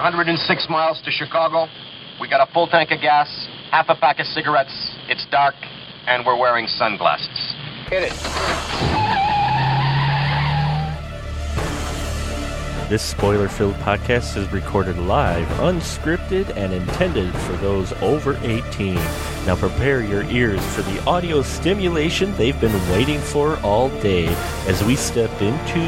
106 miles to Chicago. We got a full tank of gas, half a pack of cigarettes. It's dark, and we're wearing sunglasses. Hit it. This spoiler filled podcast is recorded live, unscripted, and intended for those over 18. Now prepare your ears for the audio stimulation they've been waiting for all day as we step into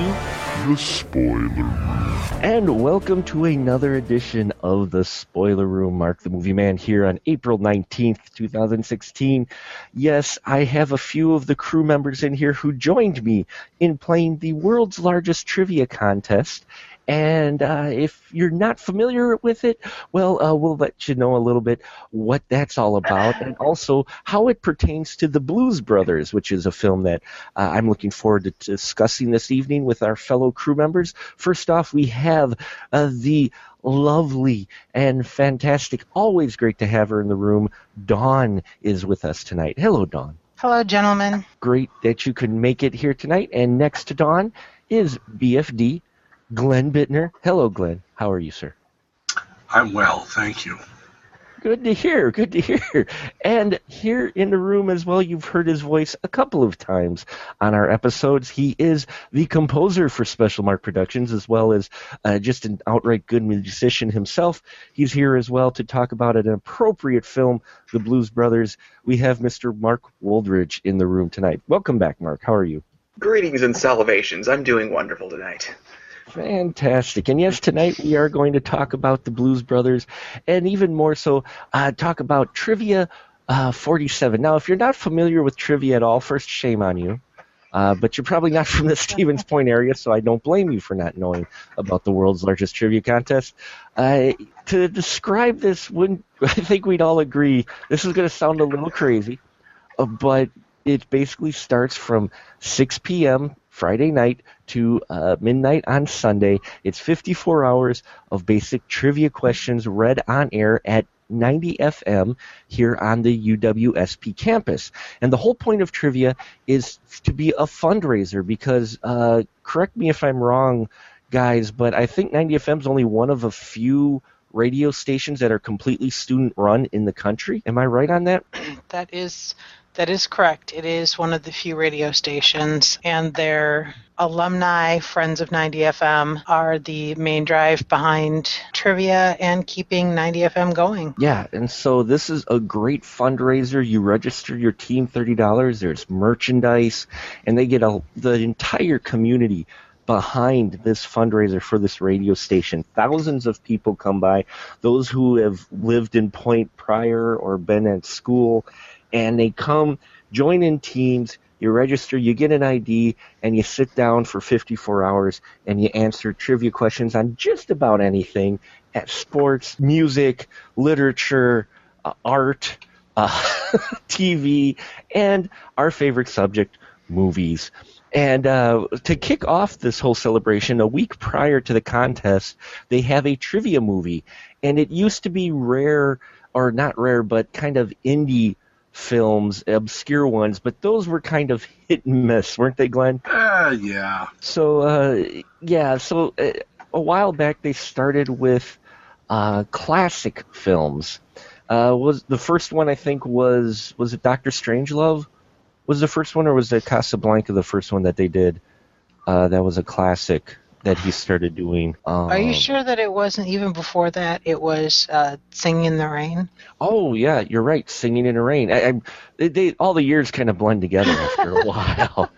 the spoiler room. And welcome to another edition of the Spoiler Room. Mark the Movie Man here on April 19th, 2016. Yes, I have a few of the crew members in here who joined me in playing the world's largest trivia contest and uh, if you're not familiar with it, well, uh, we'll let you know a little bit what that's all about and also how it pertains to the Blues Brothers, which is a film that uh, I'm looking forward to discussing this evening with our fellow crew members. First off, we have uh, the lovely and fantastic, always great to have her in the room. Dawn is with us tonight. Hello, Dawn. Hello, gentlemen. Great that you could make it here tonight. And next to Dawn is BFD Glenn Bittner. Hello, Glenn. How are you, sir? I'm well, thank you. Good to hear. Good to hear. And here in the room as well, you've heard his voice a couple of times on our episodes. He is the composer for Special Mark Productions, as well as uh, just an outright good musician himself. He's here as well to talk about an appropriate film, The Blues Brothers. We have Mr. Mark Woldridge in the room tonight. Welcome back, Mark. How are you? Greetings and salivations. I'm doing wonderful tonight. Fantastic. And yes, tonight we are going to talk about the Blues Brothers and even more so uh, talk about Trivia uh, 47. Now, if you're not familiar with trivia at all, first, shame on you. Uh, but you're probably not from the Stevens Point area, so I don't blame you for not knowing about the world's largest trivia contest. Uh, to describe this, wouldn't, I think we'd all agree this is going to sound a little crazy, uh, but it basically starts from 6 p.m. Friday night to uh, midnight on Sunday. It's 54 hours of basic trivia questions read on air at 90 FM here on the UWSP campus. And the whole point of trivia is to be a fundraiser because, uh, correct me if I'm wrong, guys, but I think 90 FM is only one of a few radio stations that are completely student run in the country. Am I right on that? That is that is correct. It is one of the few radio stations, and their alumni, friends of 90 FM, are the main drive behind trivia and keeping 90 FM going. Yeah, and so this is a great fundraiser. You register your team $30, there's merchandise, and they get a, the entire community behind this fundraiser for this radio station. Thousands of people come by, those who have lived in Point prior or been at school and they come join in teams you register, you get an ID, and you sit down for 54 hours and you answer trivia questions on just about anything at sports, music, literature, uh, art, uh, TV, and our favorite subject, movies. And uh, to kick off this whole celebration, a week prior to the contest, they have a trivia movie. And it used to be rare, or not rare, but kind of indie films, obscure ones, but those were kind of hit and miss, weren't they, Glenn? Uh, yeah. So, uh, yeah, so uh, a while back they started with uh, classic films. Uh, was the first one I think was was it Doctor Strangelove? Was the first one, or was it Casablanca the first one that they did? Uh, that was a classic that he started doing. Um, Are you sure that it wasn't even before that? It was uh, "Singing in the Rain." Oh yeah, you're right. "Singing in the Rain." I, I, they, they, all the years kind of blend together after a while.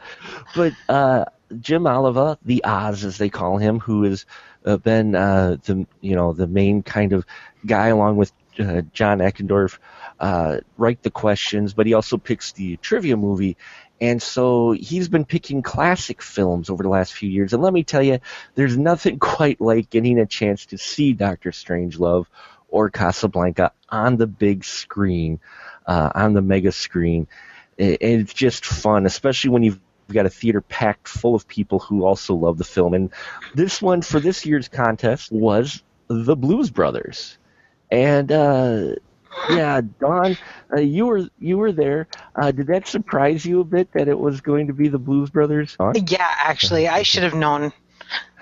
But uh, Jim Oliva, the Oz as they call him, who has uh, been uh, the you know the main kind of guy along with uh, John Eckendorf, uh, write the questions, but he also picks the trivia movie. And so he's been picking classic films over the last few years. And let me tell you, there's nothing quite like getting a chance to see Doctor Strangelove or Casablanca on the big screen, uh, on the mega screen. And it's just fun, especially when you've got a theater packed full of people who also love the film. And this one for this year's contest was The Blues Brothers. And uh, yeah, Dawn, uh, you were you were there. Uh, did that surprise you a bit that it was going to be the Blues Brothers? Dawn? Yeah, actually, I should have known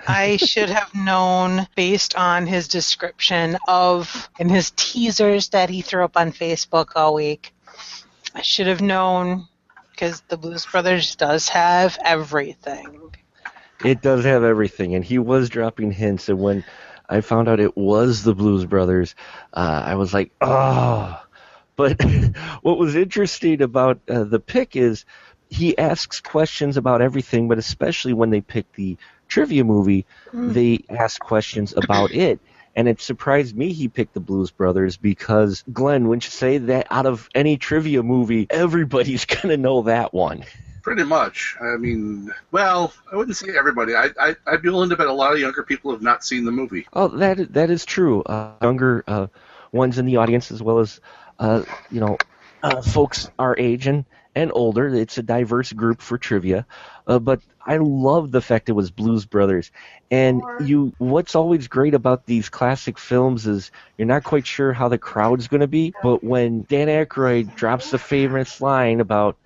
I should have known based on his description of and his teasers that he threw up on Facebook all week. I should have known because the Blues Brothers does have everything. It does have everything, and he was dropping hints. And when I found out it was the Blues Brothers, uh, I was like, oh. But what was interesting about uh, the pick is he asks questions about everything, but especially when they pick the trivia movie, they ask questions about it. And it surprised me he picked the Blues Brothers because, Glenn, wouldn't you say that out of any trivia movie, everybody's going to know that one? Pretty much. I mean, well, I wouldn't say everybody. I, I, I'd be willing to bet a lot of younger people have not seen the movie. Oh, that that is true. Uh, younger uh, ones in the audience, as well as uh, you know, uh, folks our age and and older. It's a diverse group for trivia. Uh, but I love the fact it was Blues Brothers. And you, what's always great about these classic films is you're not quite sure how the crowd's going to be. But when Dan Aykroyd drops the famous line about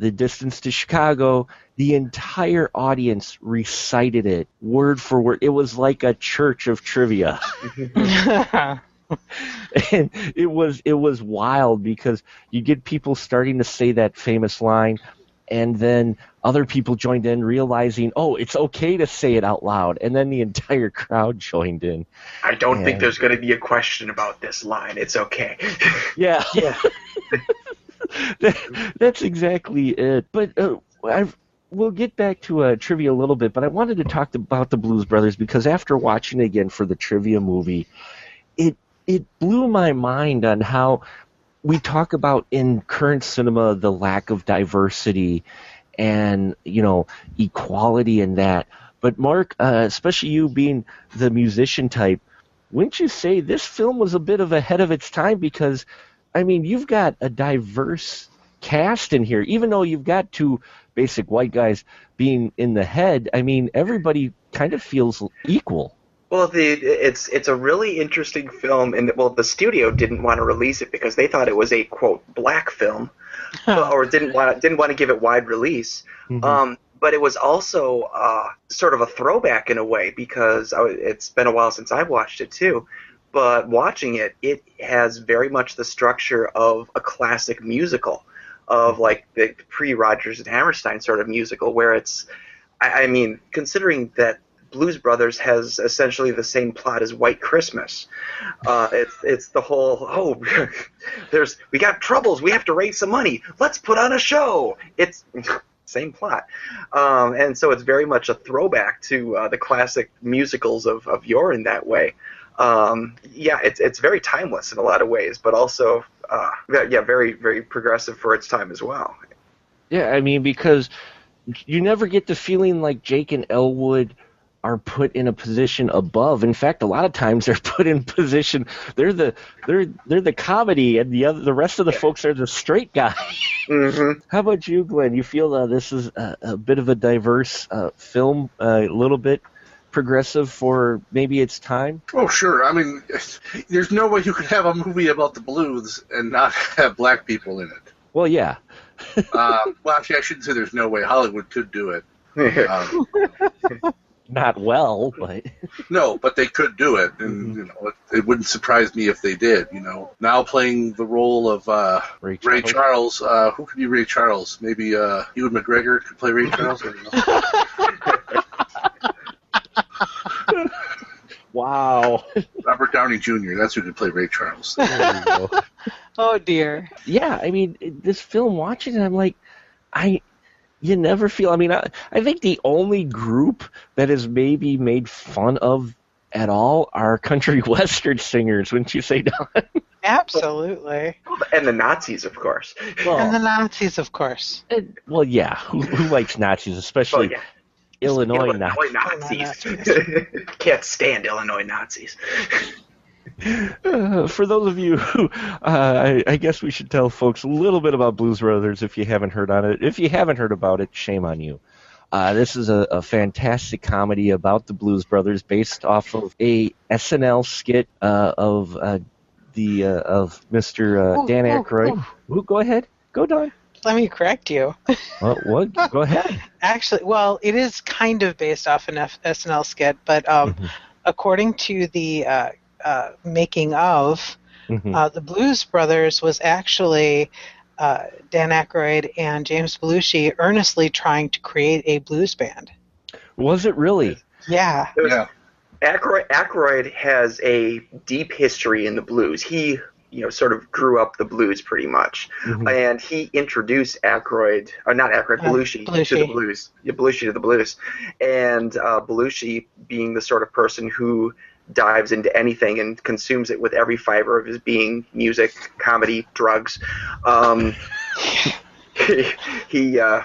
the distance to Chicago, the entire audience recited it word for word. It was like a church of trivia. and it was it was wild because you get people starting to say that famous line and then other people joined in realizing oh it's okay to say it out loud and then the entire crowd joined in I don't Yeah. think there's going to be a question about this line. It's okay. yeah yeah that, that's exactly it but uh, I've We'll get back to uh, trivia a little bit, but I wanted to talk about the Blues Brothers because after watching again for the trivia movie, it it blew my mind on how we talk about in current cinema the lack of diversity and you know equality and that. But Mark, uh, especially you being the musician type, wouldn't you say this film was a bit of ahead of its time? Because I mean, you've got a diverse cast in here, even though you've got two basic white guys being in the head. I mean, everybody kind of feels equal. Well, the it's it's a really interesting film, and well, the studio didn't want to release it because they thought it was a quote black film, or didn't want didn't want to give it wide release. Um, but it was also uh, sort of a throwback in a way because I, it's been a while since I've watched it too. But watching it, it has very much the structure of a classic musical, of like the pre Rodgers and Hammerstein sort of musical, where it's, I, I mean, considering that Blues Brothers has essentially the same plot as White Christmas. Uh, it's it's the whole oh, there's we got troubles, we have to raise some money, let's put on a show. It's same plot, um, and so it's very much a throwback to uh, the classic musicals of of yore in that way. Um, yeah, it's it's very timeless in a lot of ways, but also uh, yeah, very very progressive for its time as well. Yeah, I mean because you never get the feeling like Jake and Elwood are put in a position above. In fact, a lot of times they're put in position they're the they're they're the comedy and the other the rest of the folks are the straight guy. hmm How about you, Glenn? You feel uh, this is a, a bit of a diverse uh, film, a little bit progressive for maybe its time? Oh, sure. I mean, there's no way you could have a movie about the blues and not have black people in it. Well, yeah. Uh, well, actually, I shouldn't say there's no way. Hollywood could do it. Um, Not well, but no, but they could do it, and you know, it, it wouldn't surprise me if they did. You know, now playing the role of uh, Ray Ray Charles. Charles, uh, who could be Ray Charles? Maybe uh, Ewan McGregor could play Ray Charles. I don't know. Wow. Robert Downey Jr. That's who could play Ray Charles. There you go. oh dear. yeah, I mean, this film, watching it, I'm like, I, you never feel. I mean, I, I think the only group that is maybe made fun of at all are country western singers. Wouldn't you say, Dawn? Absolutely. and the Nazis, of course. And the Well, Nazis, of course. and- well, yeah. Who, who likes Nazis, Oh especially yeah, Illinois, Nazis? Nazis. Can't stand Illinois Nazis. Uh, for those of you who, uh, I, I guess we should tell folks a little bit about Blues Brothers if you haven't heard on it. If you haven't heard about it, shame on you. Uh, this is a, a fantastic comedy about the Blues Brothers, based off of a SNL skit uh, of uh, the uh, of Mr. Uh, Dan Aykroyd. Ooh, go ahead, go Dawn. Let me correct you. Well, what? Go ahead. Actually, well, it is kind of based off an F- SNL skit, but um, Mhm. according to the uh, uh, making of, Mhm. uh, the Blues Brothers was actually uh, Dan Aykroyd and James Belushi earnestly trying to create a blues band. Was it really? Yeah. It Yeah. Aykroyd, Aykroyd has a deep history in the blues. He, you know, sort of grew up the blues pretty much, Mhm. and he introduced Aykroyd, or not Aykroyd, Uh, Belushi, to the blues. Yeah, Belushi to the blues, and uh, Belushi being the sort of person who dives into anything and consumes it with every fiber of his being, music, comedy, drugs. Um, he he uh,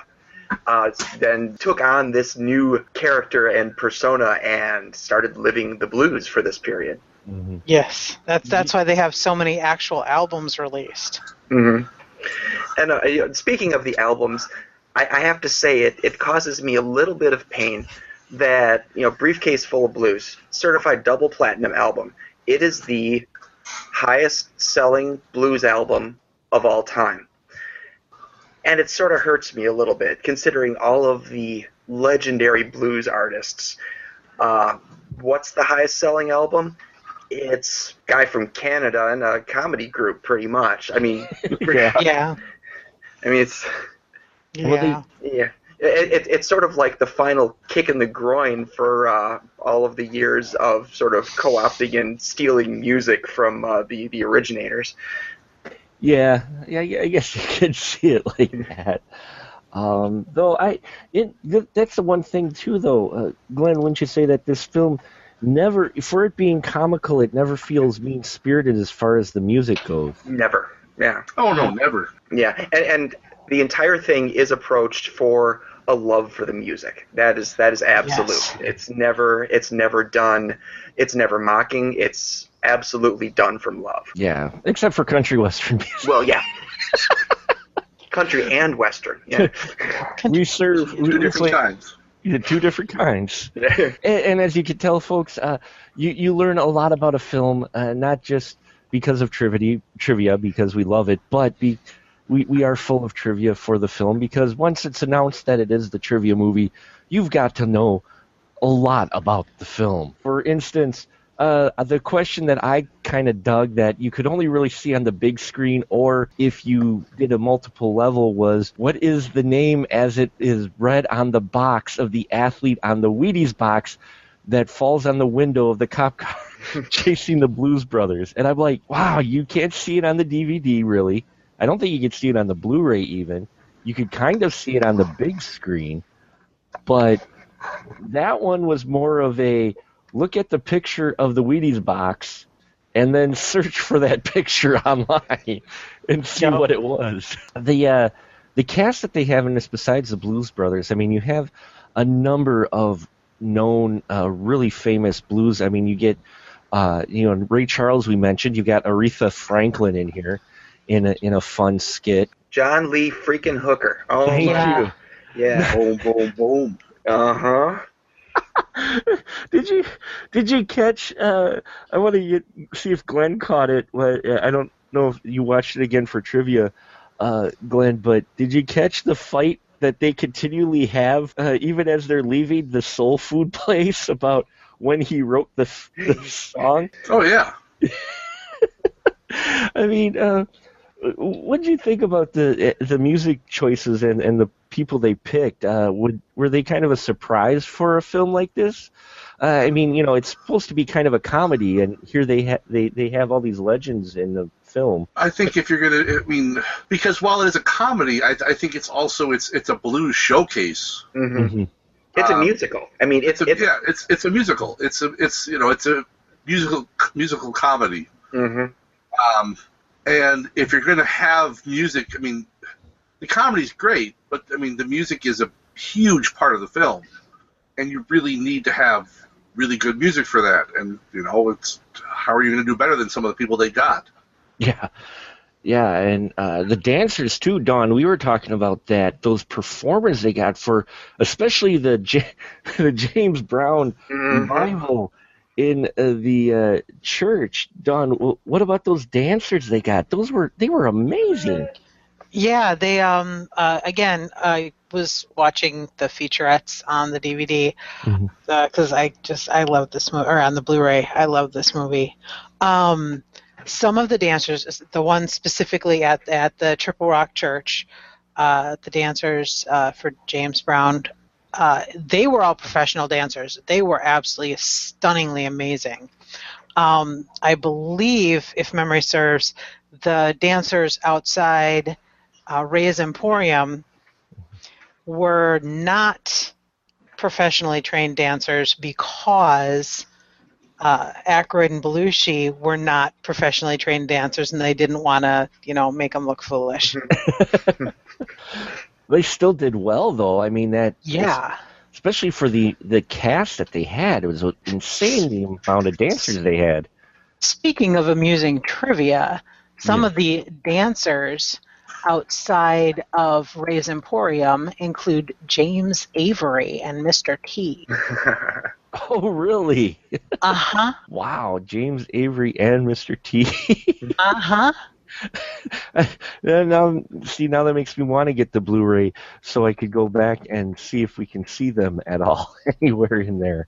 uh, then took on this new character and persona and started living the blues for this period. Mhm. Yes. That's that's why they have so many actual albums released. hmm And uh, speaking of the albums, I, I have to say it, it causes me a little bit of pain that you know, Briefcase Full of Blues, certified double platinum album. It is the highest selling blues album of all time. And it sort of hurts me a little bit, considering all of the legendary blues artists. Uh, what's the highest selling album? It's a guy from Canada and a comedy group, pretty much. I mean, Yeah. Yeah. I mean, it's Yeah. Well, yeah, it, it, it's sort of like the final kick in the groin for uh, all of the years of sort of co-opting and stealing music from uh, the the originators. Yeah, yeah, yeah, I guess you could see it like that. Um, though I, it th- that's the one thing too. Though, uh, Glenn, wouldn't you say that this film never, for it being comical, it never feels mean spirited as far as the music goes. Never, yeah, Oh no, never. yeah, and, and the entire thing is approached for a love for the music. That is that is absolute. Yes. It's never it's never done. It's never mocking. It's absolutely done from love. Yeah, except for country western music. Well, yeah. Country and western. Yeah. we serve we, Two different play- kinds. Two different kinds. and, and as you can tell, folks, uh, you you learn a lot about a film, uh, not just because of trivia, trivia because we love it, but be, we we are full of trivia for the film because once it's announced that it is the trivia movie, you've got to know a lot about the film. For instance. Uh, the question that I kind of dug that you could only really see on the big screen or if you did a multiple level was what is the name as it is read on the box of the athlete on the Wheaties box that falls on the window of the cop car chasing the Blues Brothers? And I'm like, wow, you can't see it on the DVD really. I don't think you could see it on the Blu-ray even. You could kind of see it on the big screen, but that one was more of a look at the picture of the Wheaties box and then search for that picture online and see Yeah. what it was. The uh, the cast that they have in this, besides the Blues Brothers, I mean, you have a number of known, uh, really famous blues. I mean, you get, uh, you know, Ray Charles we mentioned. You got Aretha Franklin in here in a in a fun skit. John Lee freaking Hooker. Oh Thank my Yeah. you. Yeah. Boom, boom, boom. Uh huh. Did you did you catch? Uh, I want to see if Glenn caught it. I don't know if you watched it again for trivia, uh, Glenn. But did you catch the fight that they continually have, uh, even as they're leaving the soul food place, about when he wrote the the song? Oh yeah. I mean, uh, what did you think about the the music choices and, and the people they picked? Uh, would were they kind of a surprise for a film like this? Uh, I mean, you know, it's supposed to be kind of a comedy, and here they ha- they they have all these legends in the film. I think if you're gonna, I mean, because while it is a comedy, I, I think it's also it's it's a blues showcase. hmm Mhm. It's a Um, musical. I mean, it's It's a, it's. yeah, it's it's a musical. It's a it's you know it's a musical musical comedy. mhm. Um, and if you're going to have music, I mean, the comedy's great, but I mean, the music is a huge part of the film, and you really need to have really good music for that. And you know, it's how are you going to do better than some of the people they got? Yeah, yeah, and uh, the dancers too, Dawn. We were talking about that. Those performers they got for, especially the J- the James Brown Mhm. revival in uh, the uh, church. Dawn, wh- what about those dancers they got? Those were they were amazing. Yeah, they um uh, again I was watching the featurettes on the DVD because I just I love this movie or on the Blu-ray I love this movie. Um, some of the dancers, the ones specifically at at the Triple Rock Church, uh, the dancers uh, for James Brown, uh, they were all professional dancers. They were absolutely stunningly amazing. Um, I believe, if memory serves, the dancers outside uh, Ray's Emporium were not professionally trained dancers because uh, Aykroyd and Belushi were not professionally trained dancers, and they didn't want to, you know, make them look foolish. They still did well, though. I mean, that Yeah. especially for the the cast that they had, it was insane the amount of dancers they had. Speaking of amusing trivia, some Yeah. of the dancers outside of Ray's Emporium include James Avery and Mr. T. Oh, really? Uh huh. Wow, James Avery and Mr. T. Uh huh. now, see, now that makes me want to get the Blu-ray so I could go back and see if we can see them at all anywhere in there.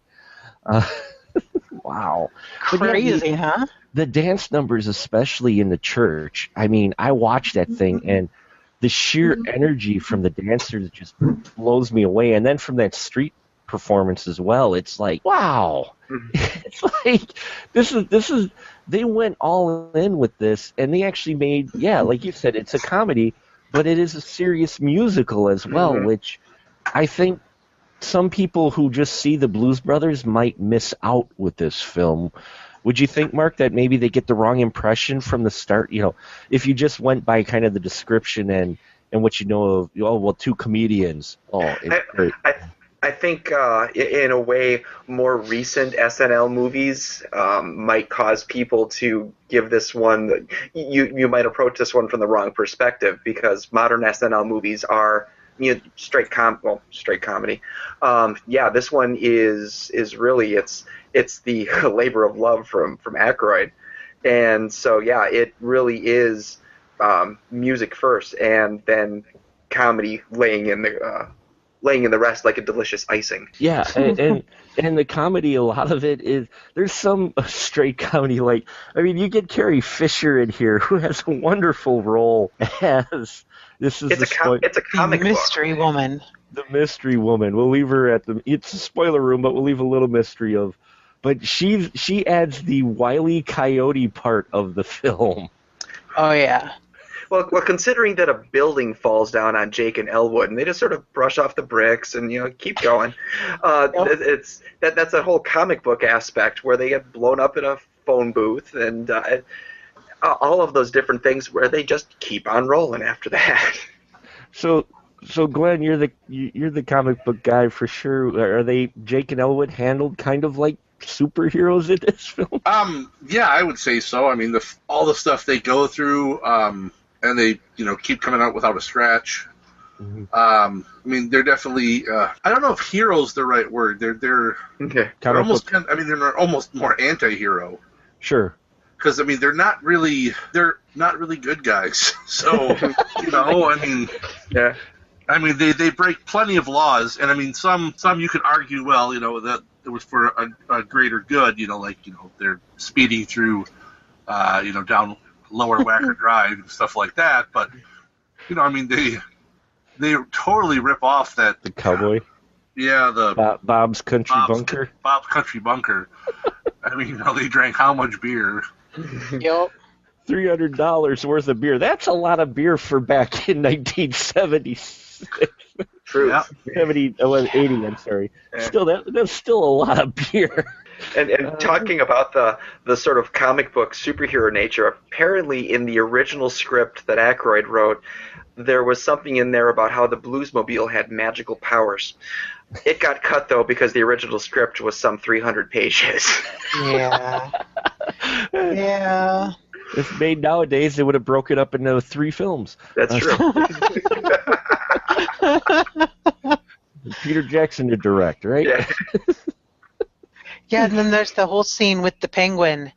Uh, wow. But yeah, Crazy, huh? The dance numbers, especially in the church. I mean, I watched that thing, mm-hmm. and the sheer mm-hmm. energy from the dancers just blows me away. And then from that street performance as well, it's like, wow, mm-hmm. it's like this is this is they went all in with this, and they actually made yeah, like you said, it's a comedy, but it is a serious musical as well, Mhm. which I think some people who just see the Blues Brothers might miss out with this film. Would you think, Mark, that maybe they get the wrong impression from the start? You know, if you just went by kind of the description and and what you know of, oh well, two comedians. Oh, it's great. I, I think, uh, in a way, more recent SNL movies um, might cause people to give this one. You you might approach this one from the wrong perspective because modern SNL movies are you know, straight com well straight comedy. Um, yeah, this one is is really it's it's the labor of love from from Aykroyd, and so yeah, it really is um, music first and then comedy laying in the uh, laying in the rest like a delicious icing. Yeah, and, and and the comedy, a lot of it is there's some straight comedy. Like, I mean, you get Carrie Fisher in here, who has a wonderful role as this is It's the, a com- it's a comic book. Mystery woman. the mystery woman. We'll leave her at the. It's a spoiler room, but we'll leave a little mystery of. But she she adds the wily coyote part of the film. Oh yeah. Well, well, considering that a building falls down on Jake and Elwood, and they just sort of brush off the bricks and you know keep going. Uh, Yep. It's that that's a whole comic book aspect where they get blown up in a phone booth and uh, all of those different things where they just keep on rolling after that. So so Glenn, you're the you're the comic book guy for sure. Are they Jake and Elwood handled kind of like superheroes in this film? Um, yeah, I would say so. I mean, the all the stuff they go through, um, and they you know keep coming out without a scratch. Mhm. Um, I mean, they're definitely. Uh, I don't know if hero's the right word. They're they're, okay. they're almost. Kind I mean, they're almost more anti-hero sure. because I mean they're not really they're not really good guys. So you know, I mean, Yeah. I mean they they break plenty of laws, and I mean some some you could argue well, you know that it was for a, a greater good. You know, like you know they're speeding through, uh, you know, down Lower Wacker Drive and stuff like that. But you know, I mean they they totally rip off that The cowboy, yeah the Bob, Bob's Country Bob's, Bunker. Bob's Country Bunker. I mean, you know, they drank how much beer? Yep. Three hundred dollars worth of beer. That's a lot of beer for back in 1976, True. Yeah. 70, oh, 80. I'm sorry. Yeah. Still, that that's still a lot of beer. And, and uh, talking about the the sort of comic book superhero nature, apparently in the original script that Aykroyd wrote, there was something in there about how the Bluesmobile had magical powers. It got cut though because the original script was some 300 pages. Yeah. yeah. If made nowadays, they would have broken up into three films. That's uh, true. Peter Jackson to direct, right? yeah. Yeah, and then there's the whole scene with the penguin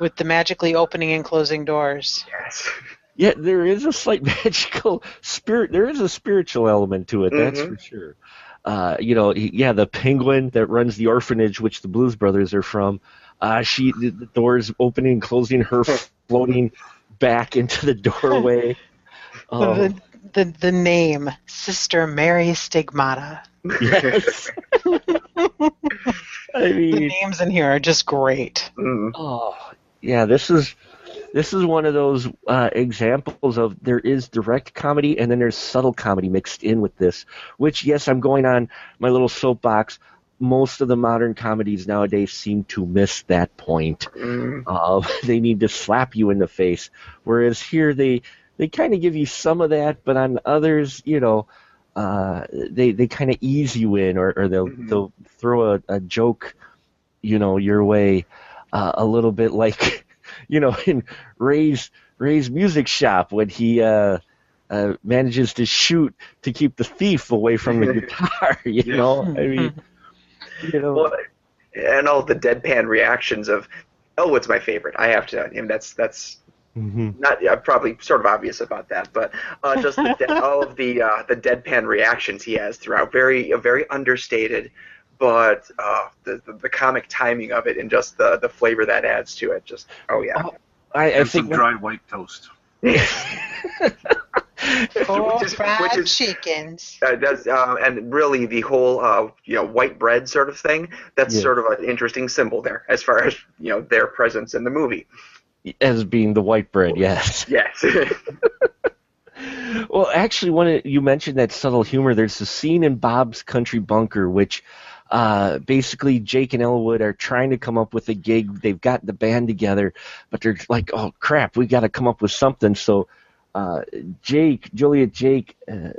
with the magically opening and closing doors. Yes. Yeah, there is a slight magical spirit. There is a spiritual element to it. That's Mhm. for sure. Uh, you know, yeah, the penguin that runs the orphanage, which the Blues Brothers are from. Uh, she the, the doors opening and closing, her floating back into the doorway. Um, the, the the name Sister Mary Stigmata. yes. I The names in here are just great. Mm. Oh, yeah. This is this is one of those uh, examples of there is direct comedy and then there's subtle comedy mixed in with this. Which, yes, I'm going on my little soapbox. Most of the modern comedies nowadays seem to miss that point. Mm. Uh, they need to slap you in the face, whereas here they they kind of give you some of that, but on others, you know, uh, they they kind of ease you in, or, or they'll Mhm. they'll throw a, a joke, you know, your way, uh, a little bit like, you know, in Ray's Ray's music shop when he uh, uh, manages to shoot to keep the thief away from the guitar. You know, I mean, you know, Well, and all the deadpan reactions of, oh, what's my favorite? I have to. I mean, that's that's mhm. not yeah, probably sort of obvious about that, but uh, just the, de- all of the uh, the deadpan reactions he has throughout, very uh, very understated, but uh, the, the the comic timing of it and just the the flavor that adds to it, just oh yeah. I, I and think some dried white toast. Four Which is- fried which is- chickens. Uh, that's uh, and really the whole uh, you know white bread sort of thing. That's Yeah. sort of an interesting symbol there, as far as you know their presence in the movie. As being the white bread, yes. Yes. Well, actually, when you mentioned that subtle humor, there's a scene in Bob's Country Bunker, which uh, basically Jake and Elwood are trying to come up with a gig. They've got the band together, but they're like, "Oh crap, we got to come up with something." So uh, Jake, Joliet Jake, uh,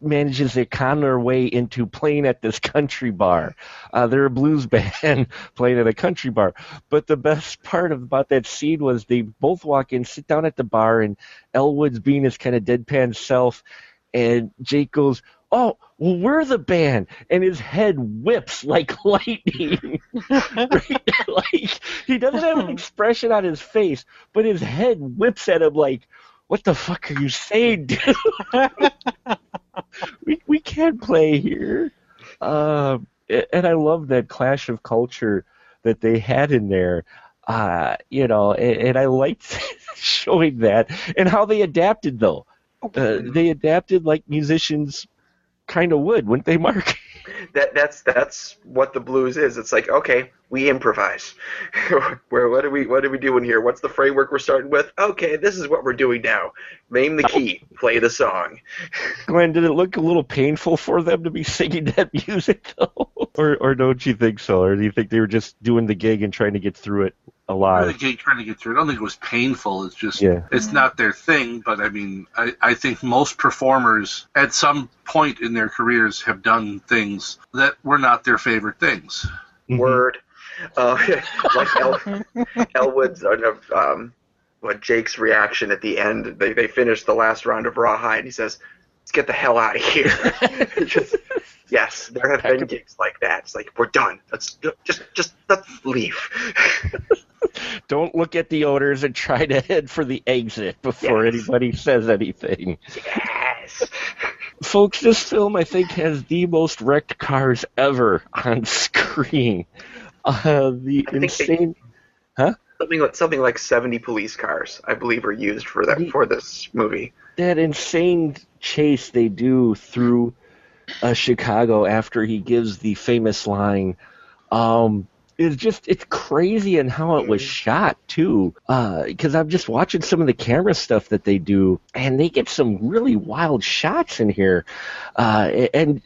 manages to con their way into playing at this country bar. Uh, they're a blues band playing at a country bar. But the best part about that scene was they both walk in, sit down at the bar, and Elwood's being his kind of deadpan self, and Jake goes, "Oh, well, we're the band," and his head whips like lightning. Right? like he doesn't have an expression on his face, but his head whips at him like, "What the fuck are you saying, dude? we we can't play here." Um, and I love that clash of culture that they had in there. Uh, you know, and, and I liked showing that and how they adapted though. Uh, they adapted like musicians kind of would, wouldn't they, Mark? That that's that's what the blues is. It's like okay, we improvise. Where what are we what are we doing here? What's the framework we're starting with? Okay, this is what we're doing now. Name the key, play the song. Glenn, did it look a little painful for them to be singing that music though, or or don't you think so, or do you think they were just doing the gig and trying to get through it I alive? think trying to get through. I don't think it was painful. It's just Yeah. it's not their thing. But I mean, I, I think most performers at some point in their careers have done things that were not their favorite things. Mhm. Word. Uh, like El, Elwood's uh, um, what Jake's reaction at the end. They they finish the last round of Rawhide, and he says, "Let's get the hell out of here." just, yes, there have been gigs like that. It's like we're done. Let's just just let's leave. Don't look at the odors and try to head for the exit before Yes. anybody says anything. yes. Folks, this film I think has the most wrecked cars ever on screen. Uh, the I think they- insane. Something like something like seventy police cars, I believe, are used for that The- for this movie. that insane chase they do through uh, Chicago after he gives the famous line um, is just it's crazy and how it was shot too. Because I'm just watching some of the camera stuff that they do, and they get some really wild shots in here, uh, and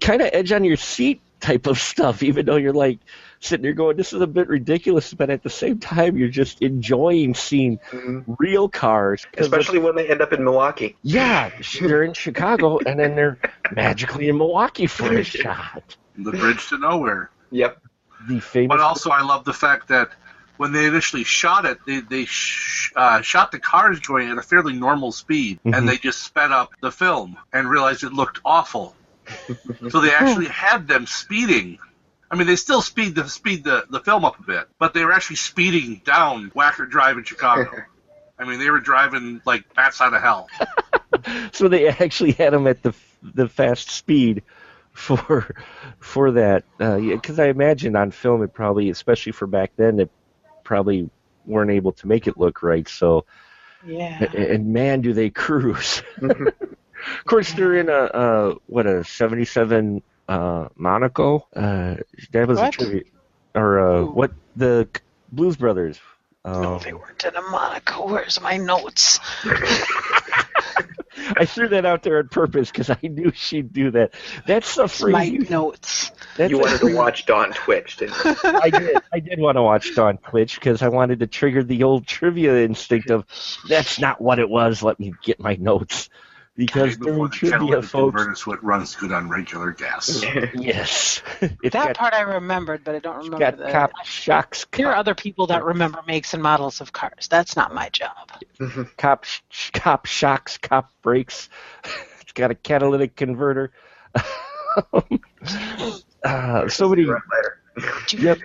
kind of edge on your seat type of stuff. Even though you're like sitting there going, "This is a bit ridiculous," but at the same time, you're just enjoying seeing Mhm. real cars Especially when they end up in Milwaukee. yeah, they're in Chicago and then they're magically in Milwaukee for a shot. The bridge to nowhere. Yep. The famous. But also, I love the fact that when they initially shot it, they, they sh- uh, shot the cars going at a fairly normal speed, Mhm. and they just sped up the film and realized it looked awful. so they actually had them speeding. I mean, they still speed the speed the, the film up a bit, but they were actually speeding down Wacker Drive in Chicago. I mean, they were driving like bats out of hell. so they actually had them at the the fast speed for for that because uh, I imagine on film it probably especially for back then it probably weren't able to make it look right so. Yeah. And man do they cruise. Of course they're in a uh, what a 77 uh, Monaco? Uh, that was What? a tribute. Or uh, what the Blues Brothers. No um, they weren't in a monaco. Where's my notes I threw that out there on purpose because I knew she'd do that. That's stuff for my notes That's you wanted free- to watch Dawn Twitch, didn't you? I did. I did want to watch Dawn Twitch because I wanted to trigger the old trivia instinct of that's not what it was. Let me get my notes because Before during the trivia, catalytic folks. converter so it runs good on regular gas. Yes, it's that got, part i remembered but i don't remember got the cop shocks, there are other people that remember makes and models of cars that's not my job cop, sh- cop shocks, cop brakes. it's got a catalytic converter. uh, so many Yep.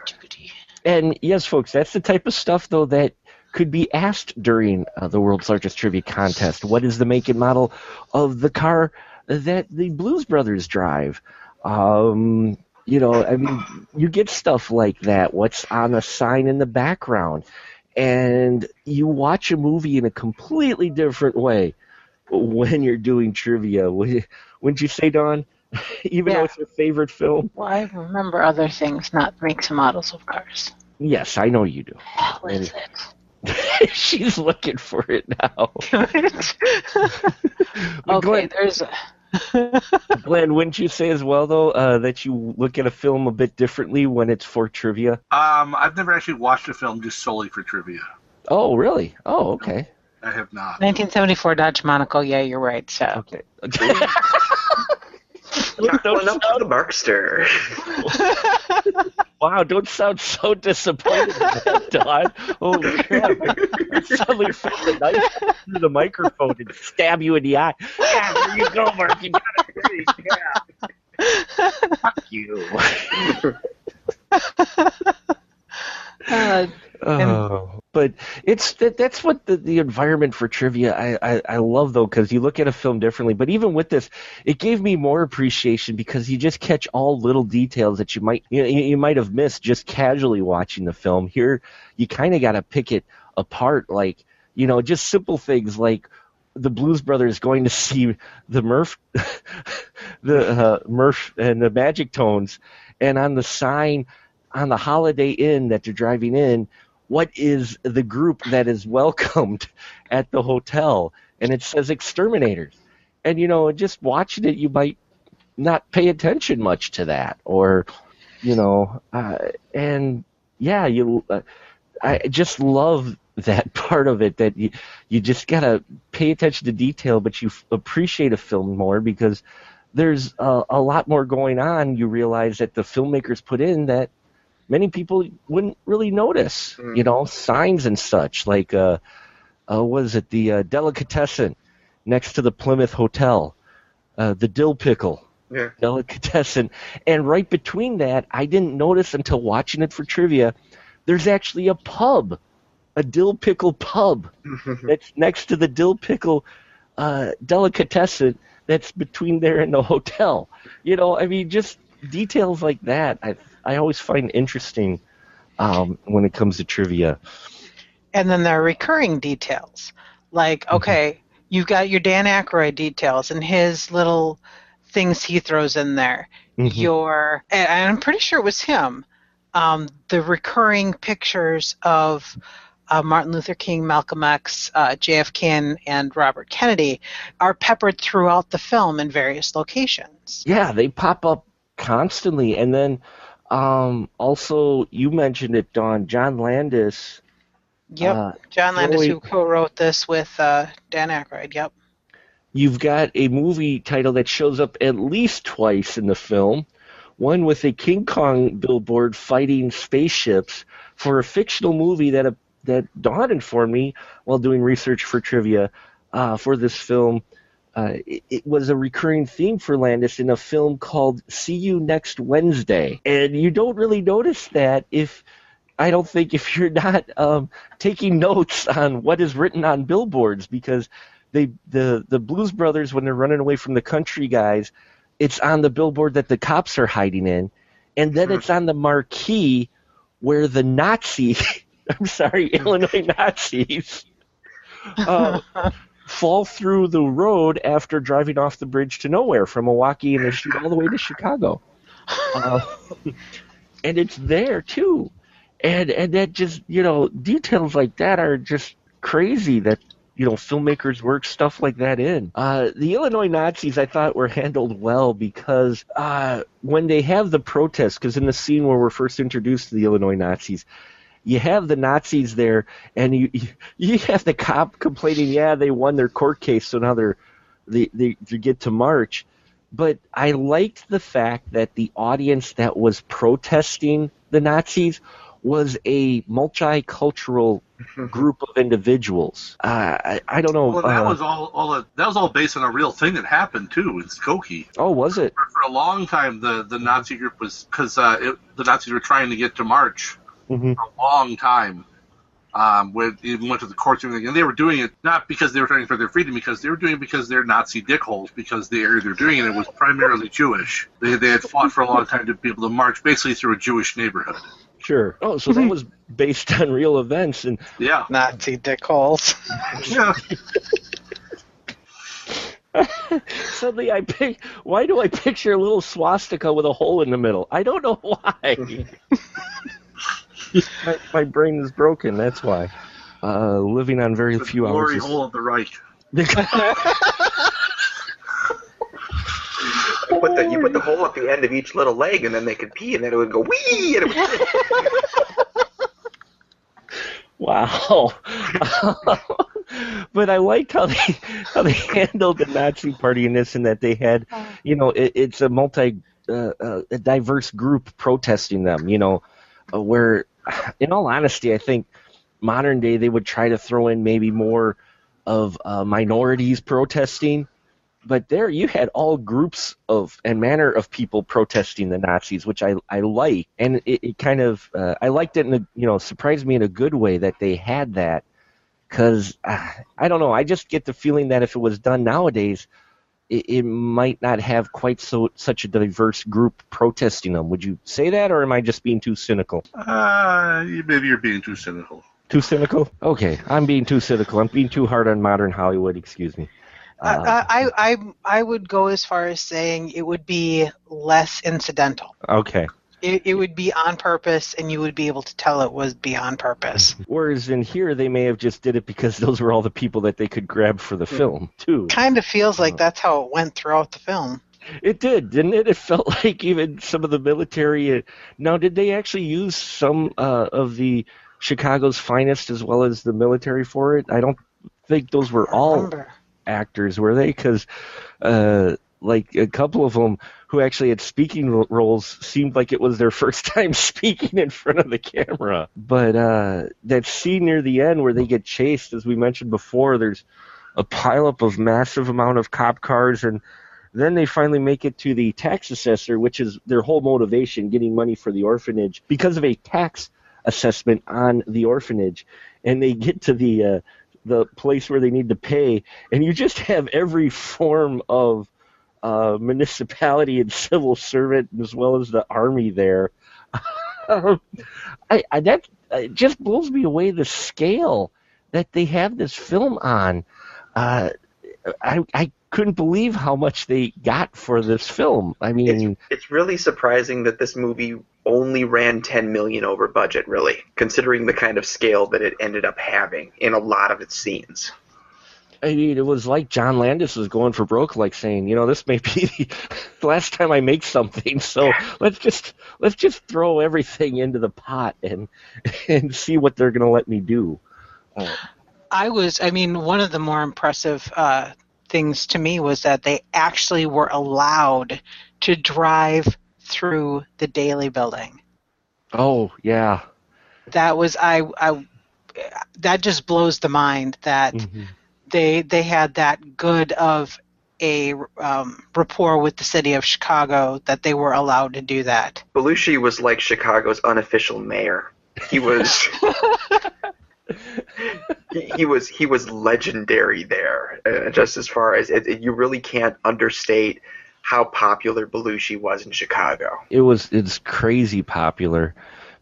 And yes, folks, that's the type of stuff though that could be asked during uh, the world's largest trivia contest. What is the make and model of the car that the Blues Brothers drive? Um, you know, I mean, you get stuff like that. What's on a sign in the background? And you watch a movie in a completely different way when you're doing trivia. Wouldn't you say, Dawn? Even though it's your favorite film? well i remember other things not makes and models of cars Yes, I know you do. what is it She's looking for it now. But okay Glenn, there's a Glenn, wouldn't you say as well though uh, that you look at a film a bit differently when it's for trivia? Um, I've never actually watched a film just solely for trivia. Oh, really? Oh, okay. I have not. 1974 Dodge Monaco. Yeah, you're right. So Okay. Chuckling up to the Markster. wow, don't sound so disappointed, Dawn. Holy crap! Suddenly felt a knife through the microphone and stab you in the eye. Yeah, there you go, Mark. You got it. right. Yeah. Fuck you. Uh, Oh, but it's that, that's what the, the environment for trivia I, I, I love though because you look at a film differently. But even with this, it gave me more appreciation because you just catch all little details that you might you, know, you, you might have missed just casually watching the film. Here, you kind of got to pick it apart, like you know, just simple things like the Blues Brothers going to see the Murph, the uh, Murph and the Magic Tones, and on the sign on the Holiday Inn that they're driving in, what is the group that is welcomed at the hotel? And it says exterminators. And you know, just watching it, you might not pay attention much to that, or you know, uh, and yeah, you. Uh, I just love that part of it that you you just gotta pay attention to detail, but you f- appreciate a film more because there's a, a lot more going on. You realize that the filmmakers put in that many people wouldn't really notice. Mm. You know, signs and such like uh, uh was it the uh, delicatessen next to the Plymouth Hotel, uh, the dill pickle Yeah. delicatessen, and right between that, I didn't notice until watching it for trivia. There's actually a pub, a dill pickle pub that's next to the dill pickle uh, delicatessen that's between there and the hotel. You know, I mean, just details like that. I I always find interesting um, when it comes to trivia. and then there are recurring details. Like, Mm-hmm. okay, you've got your Dan Aykroyd details and his little things he throws in there. Mhm. Your, and I'm pretty sure it was him. Um, the recurring pictures of uh, Martin Luther King, Malcolm X, uh, JFK, and Robert Kennedy are peppered throughout the film in various locations. Yeah, they pop up constantly, and then um, also you mentioned it, Dawn. John Landis. Yep. uh, John Landis, Joey- who co-wrote this with uh, Dan Aykroyd. Yep. you've got a movie title that shows up at least twice in the film. One with a King Kong billboard fighting spaceships for a fictional movie that that Dawn informed me while doing research for trivia uh, for this film. Uh, it, it was a recurring theme for Landis in a film called "See You Next Wednesday," and you don't really notice that if I don't think if you're not um, taking notes on what is written on billboards, because they the the Blues Brothers when they're running away from the country guys, it's on the billboard that the cops are hiding in, and then it's on the marquee where the Nazi, I'm sorry, Illinois Nazis, uh, fall through the road after driving off the bridge to nowhere from Milwaukee and they shoot all the way to Chicago. Uh, and it's there too. And and that just you know details like that are just crazy that you know filmmakers work stuff like that in. Uh, the Illinois Nazis I thought were handled well because uh, when they have the protests, because in the scene where we're first introduced to the Illinois Nazis, you have the Nazis there, and you you have the cop complaining, yeah, they won their court case, so now they're they they, they get to march. But I liked the fact that the audience that was protesting the Nazis was a multicultural group of individuals. Uh, I, I don't know. Well, that uh, was all, all a, that was all based on a real thing that happened too in Skokie. oh, was it? For, for a long time, the, the Nazi group was because uh, the Nazis were trying to get to march hmm for a long time. Um, where they even went to the courts and everything, and they were doing it not because they were fighting for their freedom, because they were doing it because they're Nazi dickholes, because the area they're doing it was primarily Jewish. They, they had fought for a long time to be able to march basically through a Jewish neighborhood. Sure. Oh, so that was based on real events, and Yeah, Nazi dickholes. yeah. suddenly I pick. Why do I picture a little swastika with a hole in the middle? I don't know why. my, my brain is broken. That's why. Uh, living on very The few glory hours. hole of the Reich. You put the you put the hole at the end of each little leg, and then they could pee, and then it would go wee, and it would. Wow. but I liked how they how they handled the Nazi party in this, and that they had, you know, it, it's a multi, uh, uh, a diverse group protesting them. You know, uh, where, in all honesty, I think modern day they would try to throw in maybe more of uh, minorities protesting. But there, you had all groups of and manner of people protesting the Nazis, which I I like, and it, it kind of uh, I liked it in a you know surprised me in a good way that they had that, because uh, I don't know I just get the feeling that if it was done nowadays, it, it might not have quite so such a diverse group protesting them. Would you say that, or am I just being too cynical? Uh, maybe you're being too cynical. Too cynical? Okay, I'm being too cynical. I'm being too hard on modern Hollywood. Excuse me. Uh, I, I I would go as far as saying it would be less incidental. okay. It, it would be on purpose, and you would be able to tell it was be on purpose. Whereas in here, they may have just did it because those were all the people that they could grab for the film too. Kind of feels like that's how it went throughout the film. It did, didn't it? It felt like even some of the military. uh, Now, did they actually use some uh, of the Chicago's finest as well as the military for it? I don't think those were all actors, were they? Because uh, like a couple of them who actually had speaking roles seemed like it was their first time speaking in front of the camera. But uh, that scene near the end where they get chased, as we mentioned before, there's a pileup of massive amount of cop cars and then they finally make it to the tax assessor, which is their whole motivation, getting money for the orphanage because of a tax assessment on the orphanage. And they get to the uh, the place where they need to pay, and you just have every form of uh, municipality and civil servant, as well as the army there. Um, I, I that it just blows me away the scale that they have this film on. Uh, I I couldn't believe how much they got for this film. I mean, It's, it's really surprising that this movie only ran 10 million over budget, really, considering the kind of scale that it ended up having in a lot of its scenes. I mean, it was like John Landis was going for broke, like saying, you know, this may be the last time I make something, so let's just let's just throw everything into the pot and and see what they're going to let me do. Uh, I was, I mean, one of the more impressive uh, things to me was that they actually were allowed to drive through the Daley building. oh yeah, That was, I, I, that just blows the mind that Mhm. They they had that good of a um, rapport with the city of Chicago that they were allowed to do that. Belushi was like Chicago's unofficial mayor. he was he, he was he was legendary there. Uh, just as far as it, it- you really can't understate how popular Belushi was in Chicago. It was it's crazy popular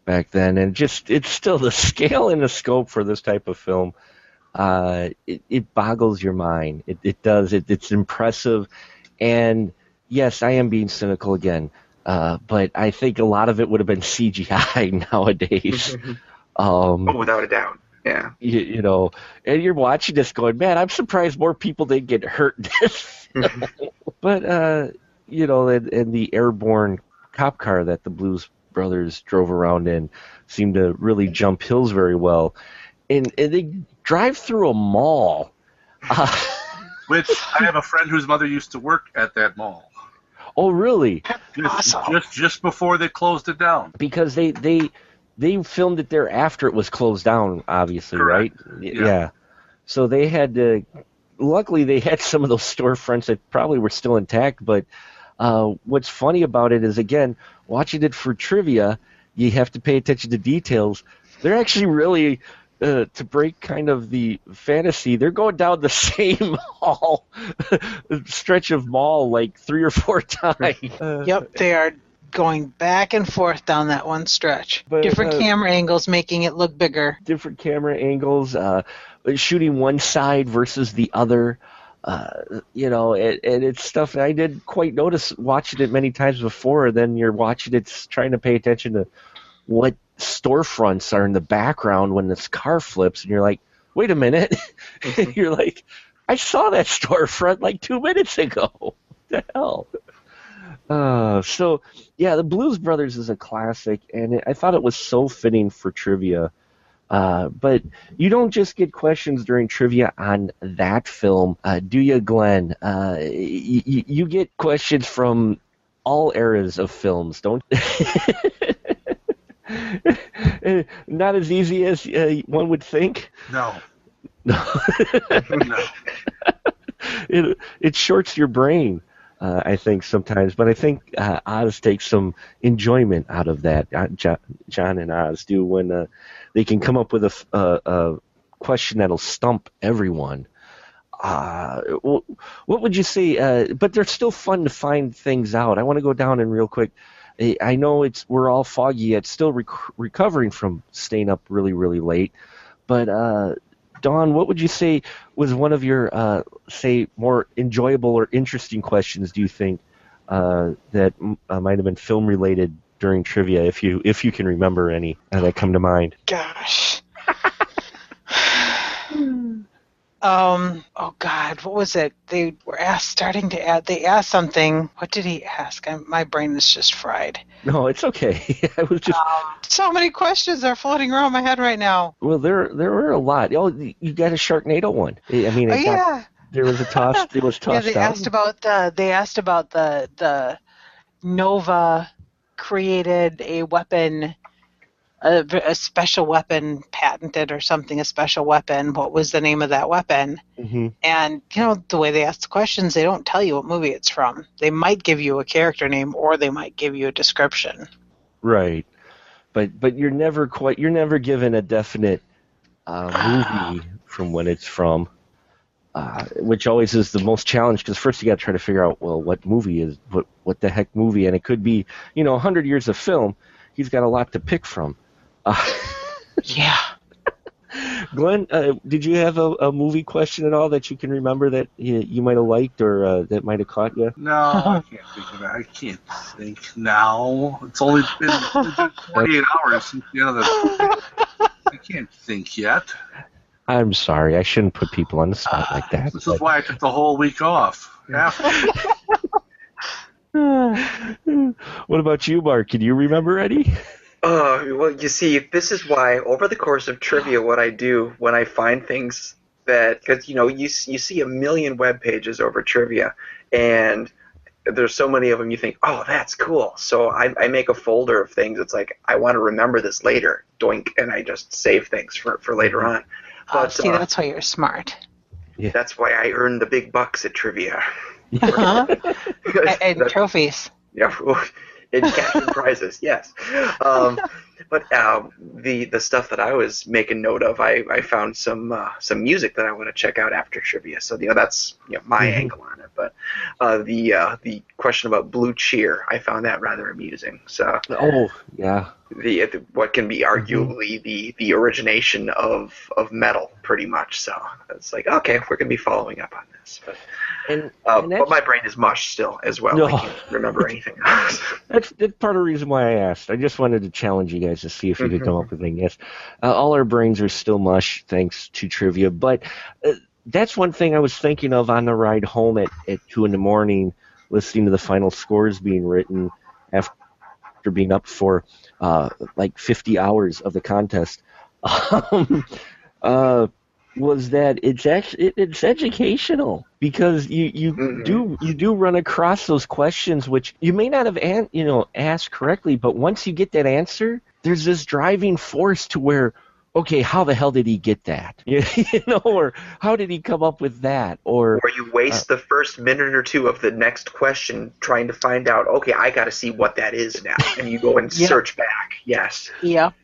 back then, and just it's still the scale and the scope for this type of film. Uh, it, it boggles your mind. It, it does. It, it's impressive, and yes, I am being cynical again. Uh, but I think a lot of it would have been CGI nowadays. um, Oh, without a doubt. Yeah. you, you know, and you're watching this going, man, I'm surprised more people didn't get hurt in this film. but, uh, you know, and, and the airborne cop car that the Blues Brothers drove around in seemed to really jump hills very well. And, and they drive through a mall. Uh, Which I have a friend whose mother used to work at that mall. oh, really? Just, Awesome. just just before they closed it down. because they they they filmed it there after it was closed down obviously Correct. right Y- Yeah. so they had to luckily they had some of those storefronts that probably were still intact but uh, what's funny about it is again watching it for trivia you have to pay attention to details they're actually really uh, to break kind of the fantasy, they're going down the same hall stretch of mall like three or four times. Uh, Yep, they are going back and forth down that one stretch. But, Different uh, camera angles making it look bigger. different camera angles, uh, shooting one side versus the other. Uh, you know, and, and it's stuff I didn't quite notice watching it many times before. Then you're watching it, trying to pay attention to what storefronts are in the background when this car flips, and you're like, wait a minute. you're like, I saw that storefront like two minutes ago. What the hell? Uh, so yeah, the Blues Brothers is a classic, and it, I thought it was so fitting for trivia. Uh, but you don't just get questions during trivia on that film, uh, do you, Glenn? Uh, y- y- you get questions from all eras of films, don't? Not as easy as uh, one would think. No. No. no. it it shorts your brain, uh, I think sometimes. But I think uh, Oz takes some enjoyment out of that. Uh, John, John and Oz do when uh, they can come up with a question that'll stump everyone. Uh, wh- what would you say? Uh, but they're still fun to find things out. I want to go down and real quick. I know it's we're all foggy yet, still rec- recovering from staying up really, really late. But uh, Dawn, what would you say was one of your, uh, say, more enjoyable or interesting questions? Do you think uh, that uh, might have been film related during trivia, if you if you can remember any uh, that come to mind? Gosh. um. Oh God. What was it? They were asked, starting to add. They asked something. What did he ask? I, my brain is just fried. No, it's okay. I was just Um, so many questions are floating around my head right now. well, there there were a lot. Oh, you got a Sharknado one. I mean, Oh got, yeah. there was a toss. It was Yeah, they out. asked about the they asked about the the Nova created a weapon a, a special weapon patented or something a special weapon. What was the name of that weapon? Hmm and you know the way they ask the questions they don't tell you what movie it's from. They might give you a character name or they might give you a description. Right, but but you're never quite you're never given a definite uh, movie from when it's from, uh, which always is the most challenge because first you got to try to figure out well what movie is what what the heck movie? And it could be you know hundred years of film he's got a lot to pick from. Uh, yeah Glenn, uh, did you have a, a movie question at all that you can remember that you, you might have liked or uh, that might have caught you? No, I can't think of it. I can't think now. It's only been, it's been 48 hours since the end of the. I can't think yet. I'm sorry, I shouldn't put people on the spot like that. This is why I took the whole week off. Half what about you, Mark? Can you remember any? Uh, well, you see, this is why over the course of trivia, what I do when I find things that, because you know, you you see a million web pages over trivia, and there's so many of them, you think, oh, that's cool. So I, I make a folder of things. It's like I want to remember this later, doink, and I just save things for for later on. oh, But see uh, that's why you're smart Yeah. that's why I earn the big bucks at trivia. uh-huh. and, and That- trophies Yeah, in cash and prizes, yes. Um, but um, the the stuff that I was making note of, I, I found some uh, some music that I want to check out after trivia. So you know that's you know, my Mhm. angle on it. But uh, the uh, the question about Blue Cheer, I found that rather amusing. So Oh, yeah. the, the what can be arguably the the origination of of metal, pretty much. So it's like okay, we're gonna be following up on this. But And, uh, and but my brain is mush still as well. No. I can't remember anything else. that's, that's part of the reason why I asked. I just wanted to challenge you guys to see if you could come up with anything. Yes. Uh, all our brains are still mush thanks to trivia. But uh, that's one thing I was thinking of on the ride home at, at 2 in the morning, listening to the final scores being written after being up for uh, like 50 hours of the contest. Um, uh, was that it's actually it's educational because you you Mhm. do you do run across those questions which you may not have an, you know asked correctly, but once you get that answer, there's this driving force to where okay, how the hell did he get that? you know, or how did he come up with that? Or Where you waste the first minute or two of the next question trying to find out, okay, I got to see what that is now. And you go and Yeah. search back. Yes. Yep.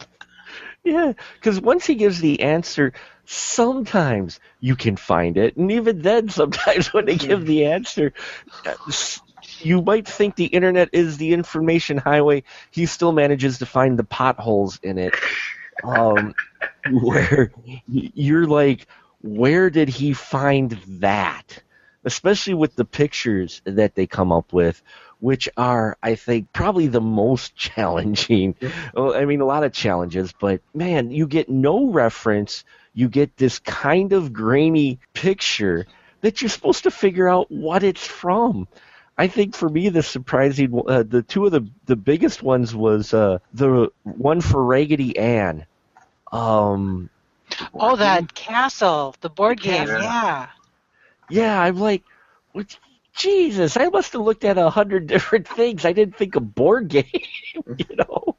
Yeah, because once he gives the answer, sometimes you can find it, and even then, sometimes when they give the answer, uh, you might think the internet is the information highway. He still manages to find the potholes in it, um, where you're like, where did he find that? Especially with the pictures that they come up with, which are, I think, probably the most challenging. Well, I mean, a lot of challenges, but man, you get no reference. You get this kind of grainy picture that you're supposed to figure out what it's from. I think for me, the surprising, uh, the two of the the biggest ones was uh, the one for Raggedy Ann. Um, Oh, that castle, the board game. castle. Yeah. yeah, I'm like, what, Jesus, I must have looked at a hundred different things. I didn't think a board game, you know.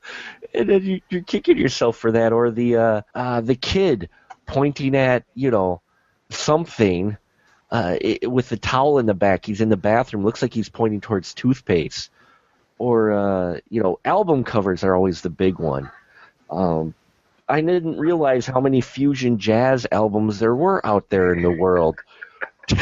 And then you, you're kicking yourself for that, or the uh, uh, the kid pointing at you know something uh, i with the towel in the back. He's in the bathroom. Looks like he's pointing towards toothpaste. Or uh, you know, album covers are always the big one. Um, I didn't realize how many fusion jazz albums there were out there in the world.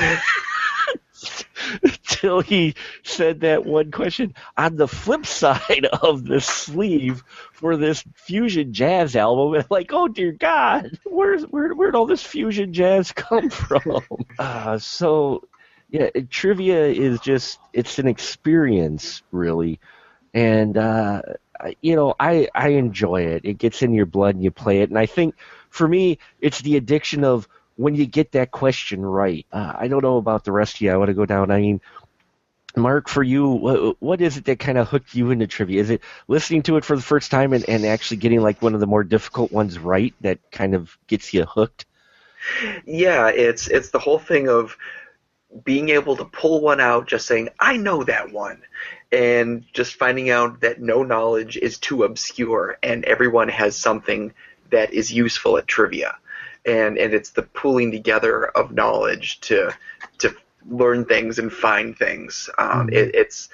Till he said that one question. On the flip side of the sleeve for this fusion jazz album, and like, oh dear God, where's where where'd all this fusion jazz come from? Uh, so yeah, trivia is just it's an experience really, and uh, you know I I enjoy it. It gets in your blood and you play it, and I think for me it's the addiction of when you get that question right. Uh, I don't know about the rest of you. I want to go down. I mean, Mark, for you, what, what is it that kind of hooked you into trivia? Is it listening to it for the first time and, and actually getting like one of the more difficult ones right that kind of gets you hooked? Yeah, it's it's the whole thing of being able to pull one out, just saying, I know that one. And just finding out that no knowledge is too obscure and everyone has something that is useful at trivia. And and it's the pulling together of knowledge to to learn things and find things. Um, Mhm. it, it's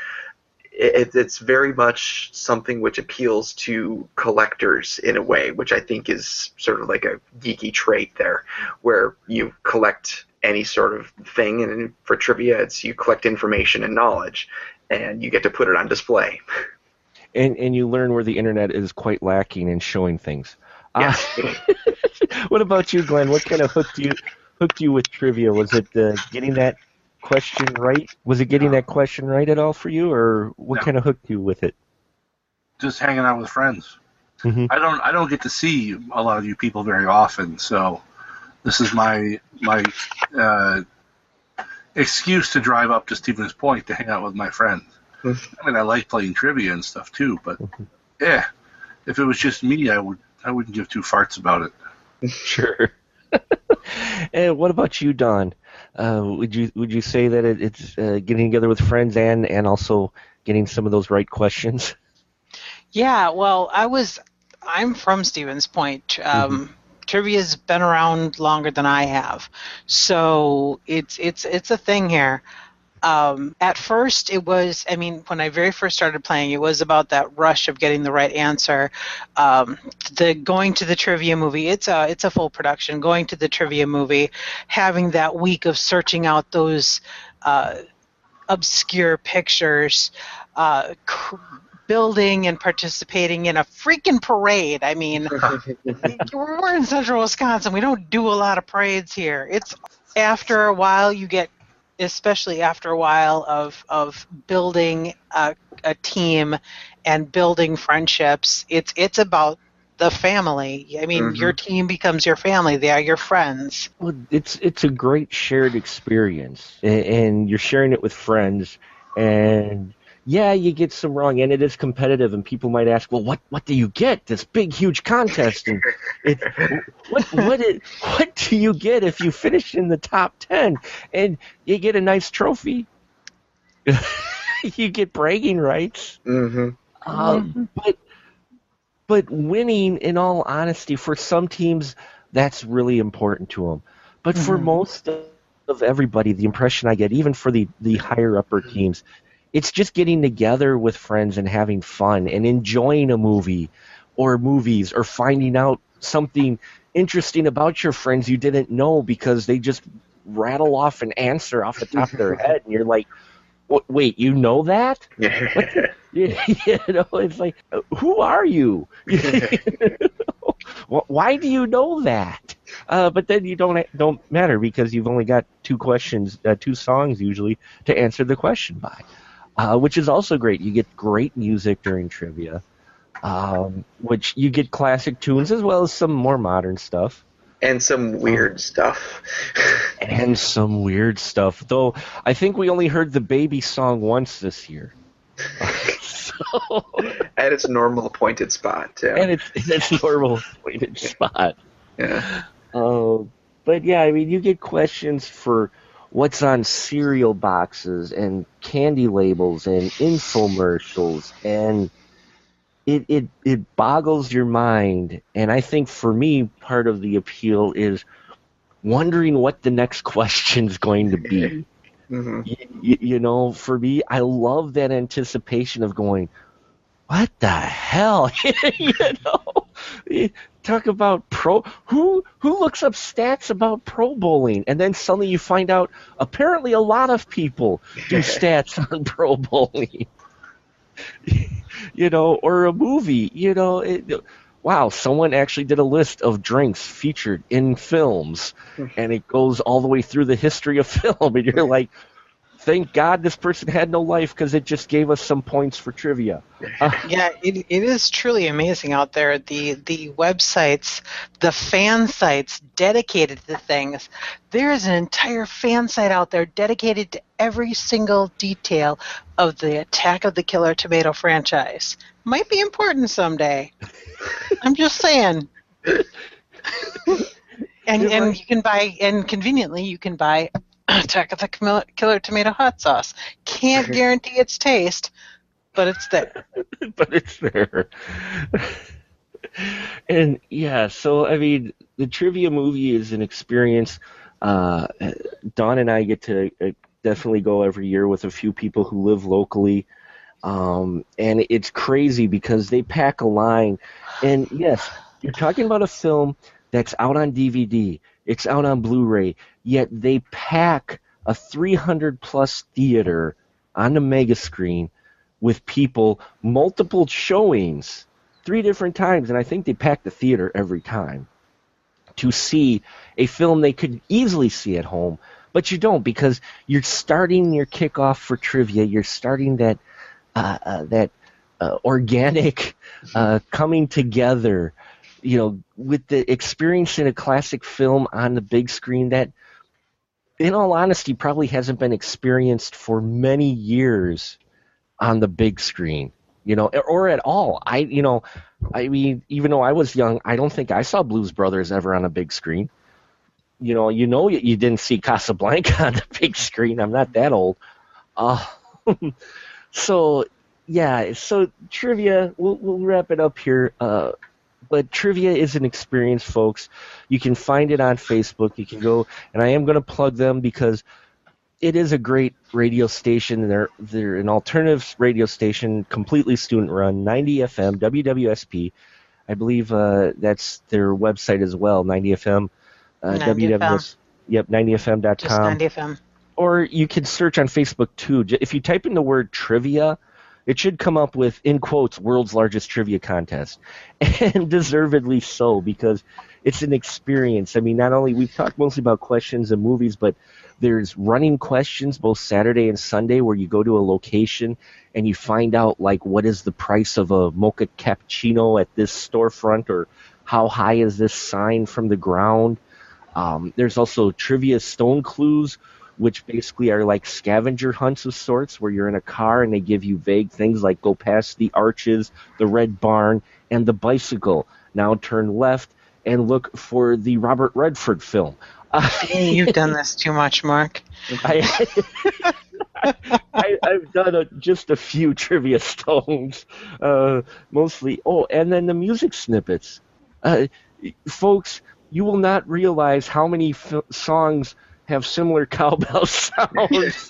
it, it's very much something which appeals to collectors in a way, which I think is sort of like a geeky trait there, where you collect any sort of thing, and for trivia, it's you collect information and knowledge, and you get to put it on display. And and you learn where the internet is quite lacking in showing things. Uh, Yes. what about you, Glenn? What kind of hooked you hooked you with trivia? Was it uh, getting that question right? Was it getting that question right at all for you, or what No. kind of hooked you with it? Just hanging out with friends. Mhm. I don't I don't get to see a lot of you people very often, so this is my my uh, excuse to drive up to Stevens Point to hang out with my friends. I mean, I like playing trivia and stuff too, but yeah, if it was just me, I would I wouldn't give two farts about it. Sure. and what about you, Dawn? Uh, would you would you say that it, it's uh, getting together with friends and and also getting some of those right questions? Yeah, well, I was. I'm from Stevens Point. Um, Trivia's been around longer than I have, so it's it's it's a thing here. Um, at first it was i mean when i very first started playing it was about that rush of getting the right answer um, the going to the trivia movie it's a it's a full production going to the trivia movie having that week of searching out those uh, obscure pictures uh, cr- building and participating in a freaking parade. I mean, we're in central Wisconsin. We don't do a lot of parades here. It's after a while you get especially after a while of of building a, a team and building friendships. It's it's about the family. I mean, Mhm. your team becomes your family. They are your friends. Well, it's it's a great shared experience, and, and you're sharing it with friends. And yeah, you get some wrong, and it is competitive. And people might ask, "Well, what what do you get? This big, huge contest? And it, what what it, what do you get if you finish in the top ten? And you get a nice trophy. you get bragging rights. hmm Um, but but winning, in all honesty, for some teams, that's really important to them. But for Mhm. most of, of everybody, the impression I get, even for the the higher upper teams, it's just getting together with friends and having fun and enjoying a movie or movies or finding out something interesting about your friends you didn't know because they just rattle off an answer off the top of their head and you're like wait you know that you know, it's like, who are you? Why do you know that? Uh, but then you don't don't matter because you've only got two questions, uh, two songs usually to answer the question by, uh, which is also great. You get great music during trivia, um, which you get classic tunes as well as some more modern stuff and some weird stuff. and some weird stuff. Though I think we only heard the baby song once this year. so, At its normal appointed spot, too. and it's it's normal weighted spot. yeah. Uh, but yeah, I mean, you get questions for what's on cereal boxes and candy labels and infomercials, and it it it boggles your mind. And I think for me, part of the appeal is wondering what the next question's going to be. hmm you, you know, for me, I love that anticipation of going, what the hell? you know, talk about pro. Who who looks up stats about pro bowling, and then suddenly you find out apparently a lot of people do stats on pro bowling. you know, or a movie. You know, it, wow, someone actually did a list of drinks featured in films, hmm. and it goes all the way through the history of film, and you're like, thank God this person had no life because it just gave us some points for trivia. Uh, Yeah, it, it is truly amazing out there. The the websites, the fan sites dedicated to things. There is an entire fan site out there dedicated to every single detail of the Attack of the Killer Tomato franchise. Might be important someday. I'm just saying. and and you can buy and conveniently you can buy Attack of the Killer Tomato hot sauce. Can't guarantee its taste, but it's there. but it's there. and yeah, so I mean, the trivia movie is an experience. Uh, Dawn and I get to uh, definitely go every year with a few people who live locally. Um, and it's crazy because they pack a line. And yes, you're talking about a film that's out on DVD, it's out on Blu ray, yet they pack a 300 plus theater on the mega screen with people, multiple showings, three different times, and I think they pack the theater every time to see a film they could easily see at home, but you don't because you're starting your kickoff for trivia. You're starting that uh, uh, that uh, organic uh, coming together, you know, with the experiencing a classic film on the big screen that, in all honesty, probably hasn't been experienced for many years on the big screen, you know, or at all. I, you know, I mean, even though I was young, I don't think I saw Blues Brothers ever on a big screen. You know, you know, you didn't see Casablanca on the big screen. I'm not that old. Uh, so, yeah, so trivia, we'll, we'll wrap it up here. Uh, but trivia is an experience, folks. You can find it on Facebook. You can go, and I am going to plug them because it is a great radio station. They're they're an alternative radio station, completely student run, 90 FM, WWSP. I believe uh, that's their website as well, 90 FM. Uh, 90 WWS, Yep, 90fm.com. Just 90 FM. or you can search on Facebook too. If you type in the word trivia, it should come up with in quotes world's largest trivia contest, and deservedly so because it's an experience. I mean, not only we've talked mostly about questions and movies, but there's running questions both Saturday and Sunday where you go to a location and you find out like what is the price of a mocha cappuccino at this storefront or how high is this sign from the ground. Um, there's also trivia stone clues, which basically are like scavenger hunts of sorts, where you're in a car and they give you vague things like go past the arches, the red barn, and the bicycle. Now turn left and look for the Robert Redford film. You've done this too much, Mark. I, I, I've done a, just a few trivia stones, uh, mostly. Oh, and then the music snippets. Uh, folks, you will not realize how many f- songs have similar cowbell sounds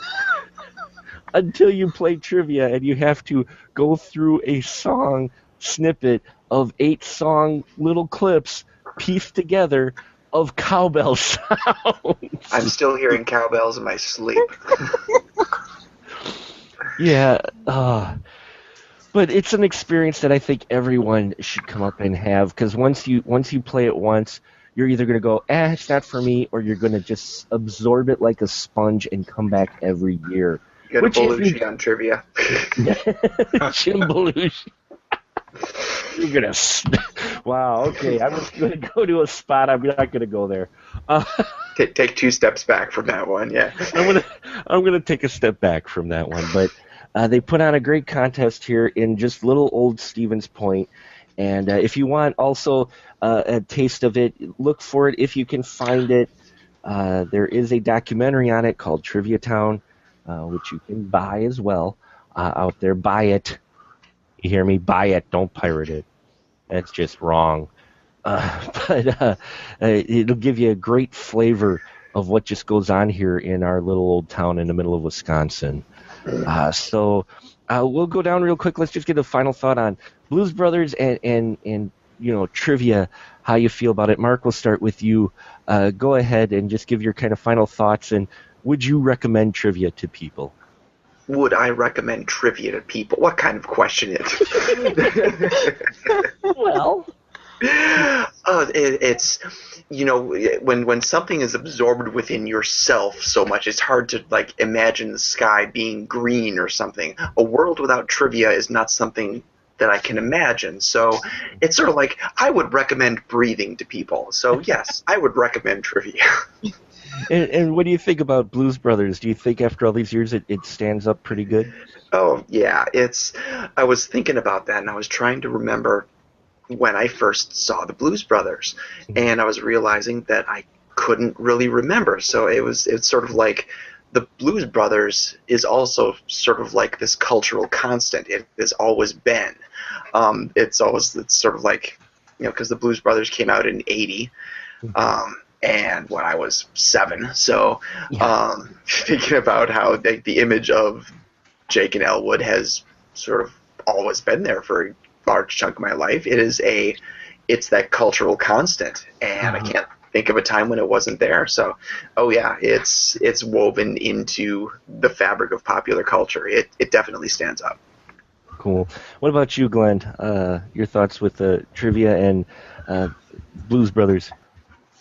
until you play trivia and you have to go through a song snippet of eight song little clips pieced together of cowbell sounds. I'm still hearing cowbells in my sleep. Yeah, uh, but it's an experience that I think everyone should come up and have because once you once you play it once, you're either going to go, eh, it's not for me, or you're going to just absorb it like a sponge and come back every year. You got Which a is- Belushi on trivia. Jim Belushi. You're gonna. Wow. Okay, I'm just gonna go to a spot. I'm not gonna go there. Uh, take, take two steps back from that one. Yeah. I'm gonna I'm gonna take a step back from that one, but uh, they put on a great contest here in just little old Stevens Point, and uh, if you want also uh, a taste of it, look for it if you can find it. Uh, there is a documentary on it called Trivia Town, uh, which you can buy as well uh, out there. Buy it. You hear me? Buy it. Don't pirate it. That's just wrong. Uh, but uh, it'll give you a great flavor of what just goes on here in our little old town in the middle of Wisconsin. So we'll go down real quick. Let's just get a final thought on Blues Brothers and and and you know trivia. How you feel about it, Mark? We'll start with you. Uh, go ahead and just give your kind of final thoughts. And would you recommend trivia to people? Would I recommend trivia to people? What kind of question is it? Well, uh, it, it's you know when when something is absorbed within yourself so much it's hard to like imagine the sky being green or something a world without trivia is not something that i can imagine so it's sort of like i would recommend breathing to people so yes i would recommend trivia and, and what do you think about Blues Brothers? Do you think after all these years it, it stands up pretty good? Oh yeah, it's. I was thinking about that, and I was trying to remember when I first saw the Blues Brothers, mm-hmm. and I was realizing that I couldn't really remember. So it was. It's sort of like the Blues Brothers is also sort of like this cultural constant. It has always been. Um, it's always. It's sort of like, you know, because the Blues Brothers came out in '80. Um, and when I was seven, so um, thinking about how the, the image of Jake and Elwood has sort of always been there for a large chunk of my life. It is a, it's that cultural constant, and I can't think of a time when it wasn't there. So, oh yeah, it's it's woven into the fabric of popular culture. It it definitely stands up. Cool. What about you, Glenn? Uh, your thoughts with the trivia and uh, Blues Brothers?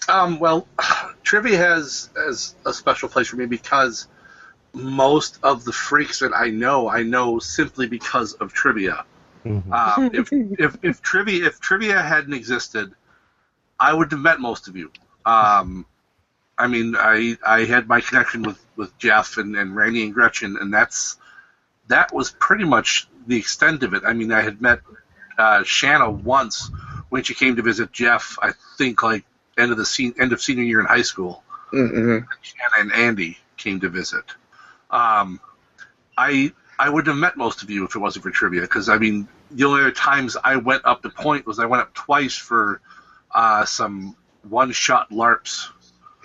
Um, well, trivia has has a special place for me because most of the freaks that I know, I know simply because of trivia. Mhm. Um, if, if if trivia if trivia hadn't existed, I would have met most of you. Um, I mean, I I had my connection with, with Jeff and, and Randy and Gretchen, and that's that was pretty much the extent of it. I mean, I had met uh, Shanna once when she came to visit Jeff. I think like end of the se- end of senior year in high school. Mm-hmm. Shanna and Andy came to visit. Um, I I wouldn't have met most of you if it wasn't for trivia, because I mean, the only other times I went up to Point was I went up twice for uh, some one-shot LARPs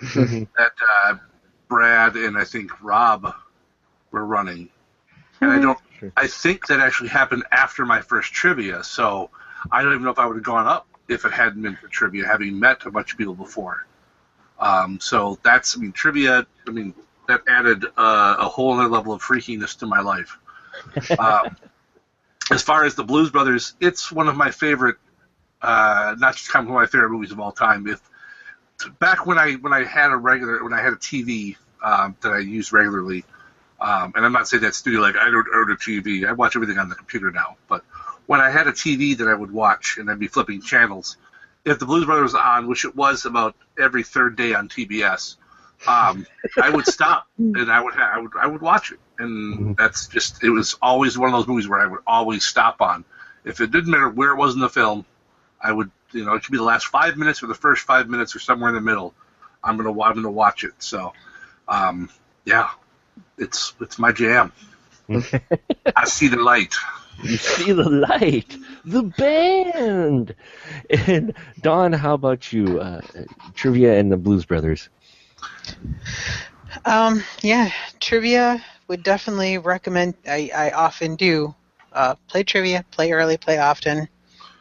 that uh, Brad and I think Rob were running, and I don't. I think that actually happened after my first trivia, so I don't even know if I would have gone up if it hadn't been for trivia, having met a bunch of people before. Um, so that's, I mean, trivia. I mean, that added uh, a whole other level of freakiness to my life. Um, as far as the Blues Brothers, it's one of my favorite, uh, not just kind of one of my favorite movies of all time. If back when I when I had a regular when I had a TV um, that I used regularly, um, and I'm not saying that studio like I don't own a TV. I watch everything on the computer now. But when I had a TV that I would watch and I'd be flipping channels, if the Blues Brothers was on, which it was about every third day on TBS, um, I would stop and I would ha- I would I would watch it, and that's just it was always one of those movies where I would always stop on. If it didn't matter where it was in the film, I would you know it could be the last five minutes or the first five minutes or somewhere in the middle. I'm gonna I'm gonna watch it. So, um, yeah, it's it's my jam. I see the light. You see the light, the band. And Dawn, how about you? Uh, trivia and the Blues Brothers. Um, yeah, trivia would definitely recommend. I, I often do uh, play trivia, play early, play often.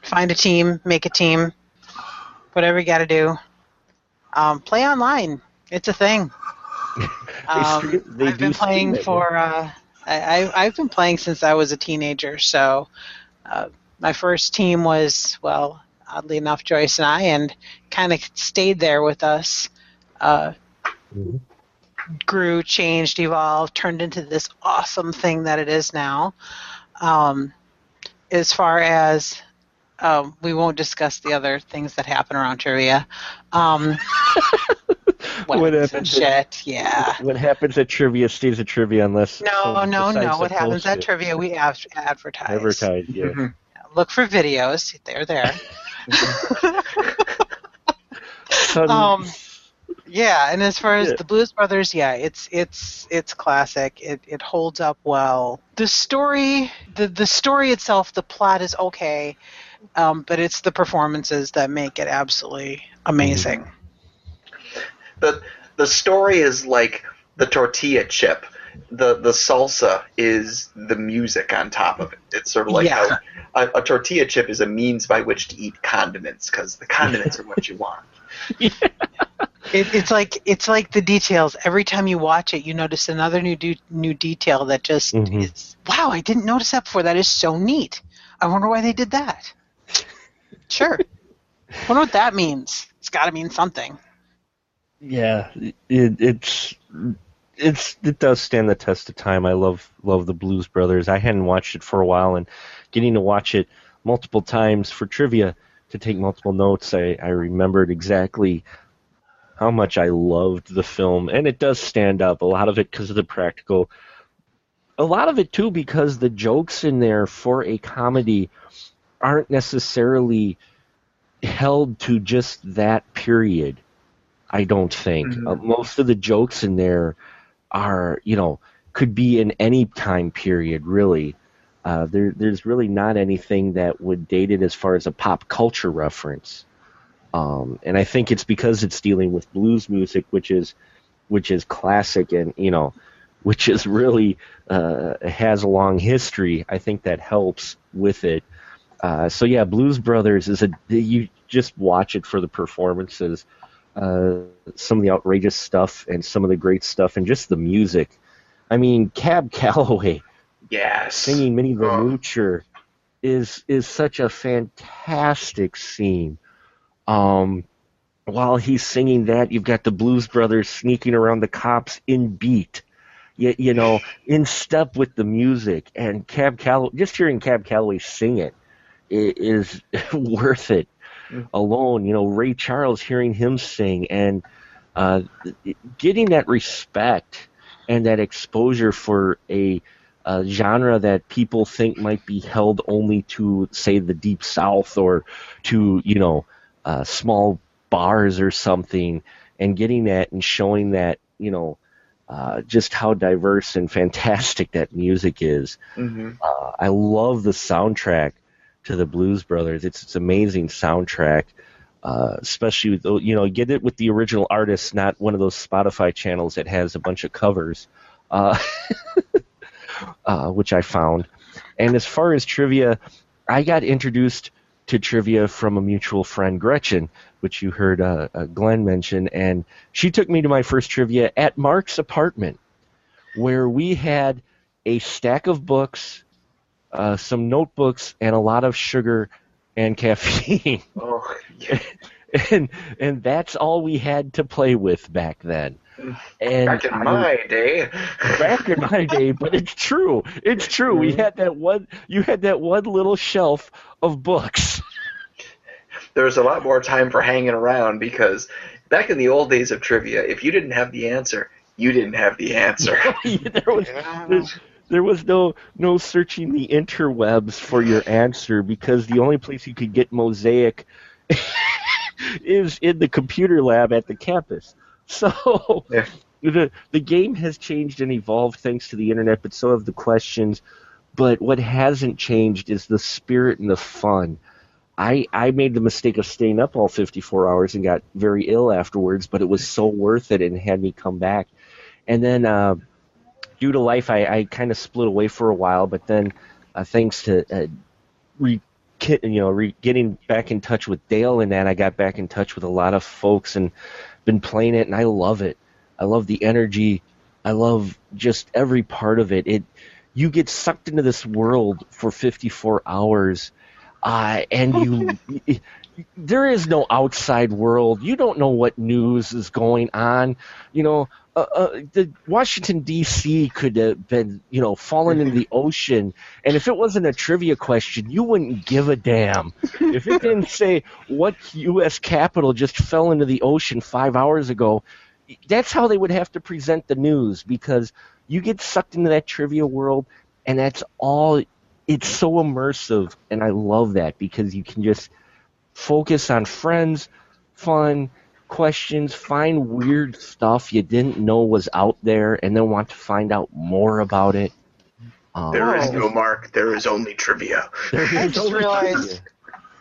Find a team, make a team, whatever you got to do. Um, play online. It's a thing. Um, they I've been playing for. Uh, I, I've been playing since I was a teenager. So uh, my first team was well, oddly enough, Joyce and I, and kind of stayed there with us. Uh, Mhm. grew, changed, evolved, turned into this awesome thing that it is now. Um, as far as um, we won't discuss the other things that happen around trivia. Um, What weapons and happens shit, yeah. What happens at trivia stays at trivia unless No, no, no. What happens post at trivia? We ad- advertise. Advertise, yeah. Look for videos. They're there. Um, yeah, and as far as Yeah. the Blues Brothers, yeah, it's it's it's classic. It it holds up well. The story, the the story itself, the plot is okay, um, but it's the performances that make it absolutely amazing. the the story is like the tortilla chip. The the salsa is the music on top of it. It's sort of like Yeah. how a, a tortilla chip is a means by which to eat condiments because the condiments are what you want. It, it's like it's like the details. Every time you watch it, you notice another new de- new detail that just Mhm. is wow. I didn't notice that before. That is so neat. I wonder why they did that. Sure. wonder what that means. It's got to mean something. Yeah, it, it's it's it does stand the test of time. I love love the Blues Brothers. I hadn't watched it for a while, and getting to watch it multiple times for trivia to take multiple notes, I, I remembered exactly how much I loved the film, and it does stand up. A lot of it because of the practical, a lot of it too because the jokes in there for a comedy aren't necessarily held to just that period. I don't think Mhm. uh, most of the jokes in there are, you know, could be in any time period. Really, uh, there, there's really not anything that would date it as far as a pop culture reference. Um, and I think it's because it's dealing with blues music, which is, which is classic and you know, which is really uh, has a long history. I think that helps with it. Uh, so yeah, Blues Brothers is a you just watch it for the performances, uh, some of the outrageous stuff, and some of the great stuff, and just the music. I mean, Cab Calloway Yes. singing Minnie the Oh. Moocher is is such a fantastic scene. Um, while he's singing that, you've got the Blues Brothers sneaking around the cops in beat. You, you know, in step with the music, and Cab Calloway. Just hearing Cab Calloway sing it is worth it alone. You know, Ray Charles hearing him sing and uh, getting that respect and that exposure for a, a genre that people think might be held only to, say, the deep south or to, you know, uh, small bars or something, and getting that and showing that, you know, uh, just how diverse and fantastic that music is. hmm Uh, I love the soundtrack to the Blues Brothers. It's it's amazing soundtrack. uh, especially with you know get it with the original artist, not one of those Spotify channels that has a bunch of covers, uh, uh, which I found. And as far as trivia, I got introduced to trivia from a mutual friend, Gretchen, which you heard uh, uh, Glenn mention, and she took me to my first trivia at Mark's apartment, where we had a stack of books, uh, some notebooks, and a lot of sugar and caffeine. Oh, yeah. and and that's all we had to play with back then. And back in I- my day. back in my day, but it's true. It's true. We had that one. You had that one little shelf of books. there was a lot more time for hanging around because back in the old days of trivia, if you didn't have the answer, you didn't have the answer. there was there, was no no searching the interwebs for your answer because the only place you could get mosaic is in the computer lab at the campus. So Yeah. the the game has changed and evolved thanks to the internet, but so have the questions. But what hasn't changed is the spirit and the fun. I I made the mistake of staying up all 54 hours and got very ill afterwards, but it was so worth it and had me come back. And then uh, due to life, I, I kind of split away for a while, but then uh, thanks to uh, re, you know re, getting back in touch with Dale and that, I got back in touch with a lot of folks and been playing it, and I love it. I love the energy. I love just every part of it. It you get sucked into this world for 54 hours, uh, and you. there is no outside world. You don't know what news is going on. You know, uh, uh, the Washington D.C. could have been, you know, fallen into the ocean, and if it wasn't a trivia question, you wouldn't give a damn. If it didn't say what U.S. capital just fell into the ocean five hours ago, that's how they would have to present the news because you get sucked into that trivia world, and that's all. It's so immersive, and I love that because you can just focus on friends, fun, questions, find weird stuff you didn't know was out there, and then want to find out more about it. Um, There is no mark. There is only trivia. there I just realized- trivia.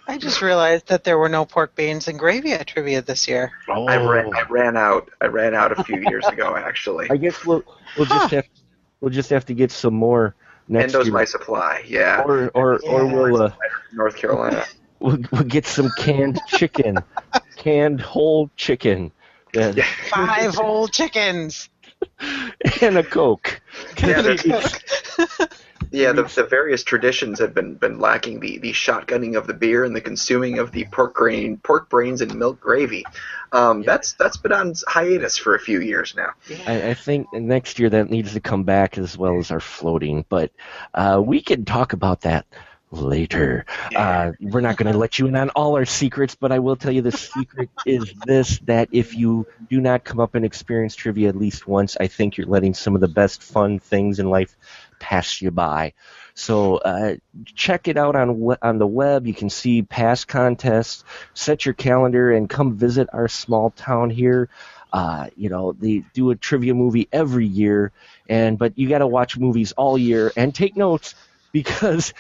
I just realized that there were no pork beans and gravy at trivia this year. Oh, I ran. I ran out. I ran out a few years ago, actually. I guess we'll we'll just have we'll just have to get some more next Endo's year, my supply. Yeah, or or or Yeah. we'll uh, North Carolina. we'll, we'll get some canned chicken, canned whole chicken, and, Five whole chickens. and a coke. Yeah, that's- Yeah, the, the various traditions have been, been lacking the, the shotgunning of the beer and the consuming of the pork grain, pork brains and milk gravy. Um, That's that's been on hiatus for a few years now. I, I think next year that needs to come back as well as our floating, but uh, we can talk about that later. Uh, we're not going to let you in on all our secrets, but I will tell you the secret is this: that if you do not come up and experience trivia at least once, I think you're letting some of the best fun things in life pass you by. So uh, check it out on on the web. You can see past contests. Set your calendar and come visit our small town here. Uh, you know they do a trivia movie every year, and but you got to watch movies all year and take notes because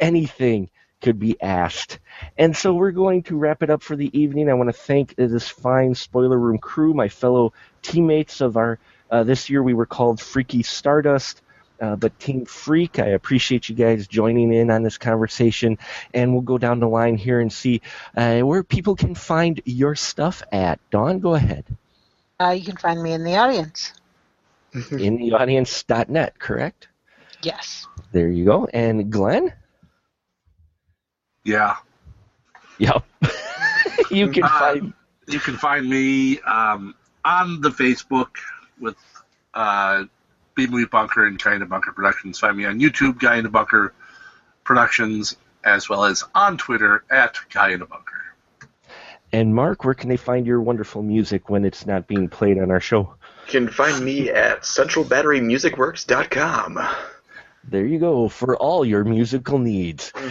anything could be asked. And so we're going to wrap it up for the evening. I want to thank this fine spoiler room crew, my fellow teammates of our. Uh, this year we were called Freaky Stardust. Uh, but Team Freak, I appreciate you guys joining in on this conversation, and we'll go down the line here and see uh, where people can find your stuff at. Dawn, go ahead. Uh, you can find me in the audience. In the audience.net, correct? Yes. There you go. And Glenn? Yeah. Yep. you can Uh, find. You can find me um, on the Facebook with B Movie Bunker and Guy in the Bunker Productions. Find me on YouTube, Guy in the Bunker Productions, as well as on Twitter at Guy in the Bunker. And Mark, where can they find your wonderful music when it's not being played on our show? You can find me at centralbatterymusicworks.com. There you go for all your musical needs.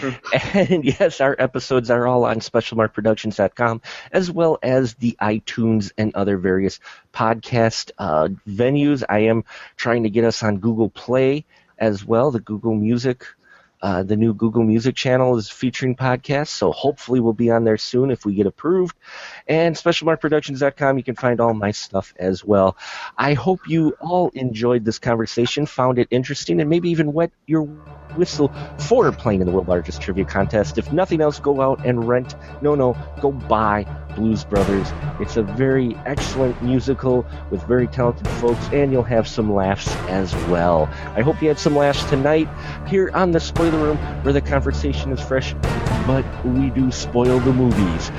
And yes, our episodes are all on specialmarkproductions.com as well as the iTunes and other various podcast uh, venues. I am trying to get us on Google Play as well, the Google Music uh, the new Google Music channel is featuring podcasts, so hopefully we'll be on there soon if we get approved. And SpecialMarkProductions.com, you can find all my stuff as well. I hope you all enjoyed this conversation, found it interesting, and maybe even wet your whistle for playing in the world's largest trivia contest. If nothing else, go out and rent. No, no, go buy Blues Brothers. It's a very excellent musical with very talented folks, and you'll have some laughs as well. I hope you had some laughs tonight here on the Spoiler Room, where the conversation is fresh, but we do spoil the movies.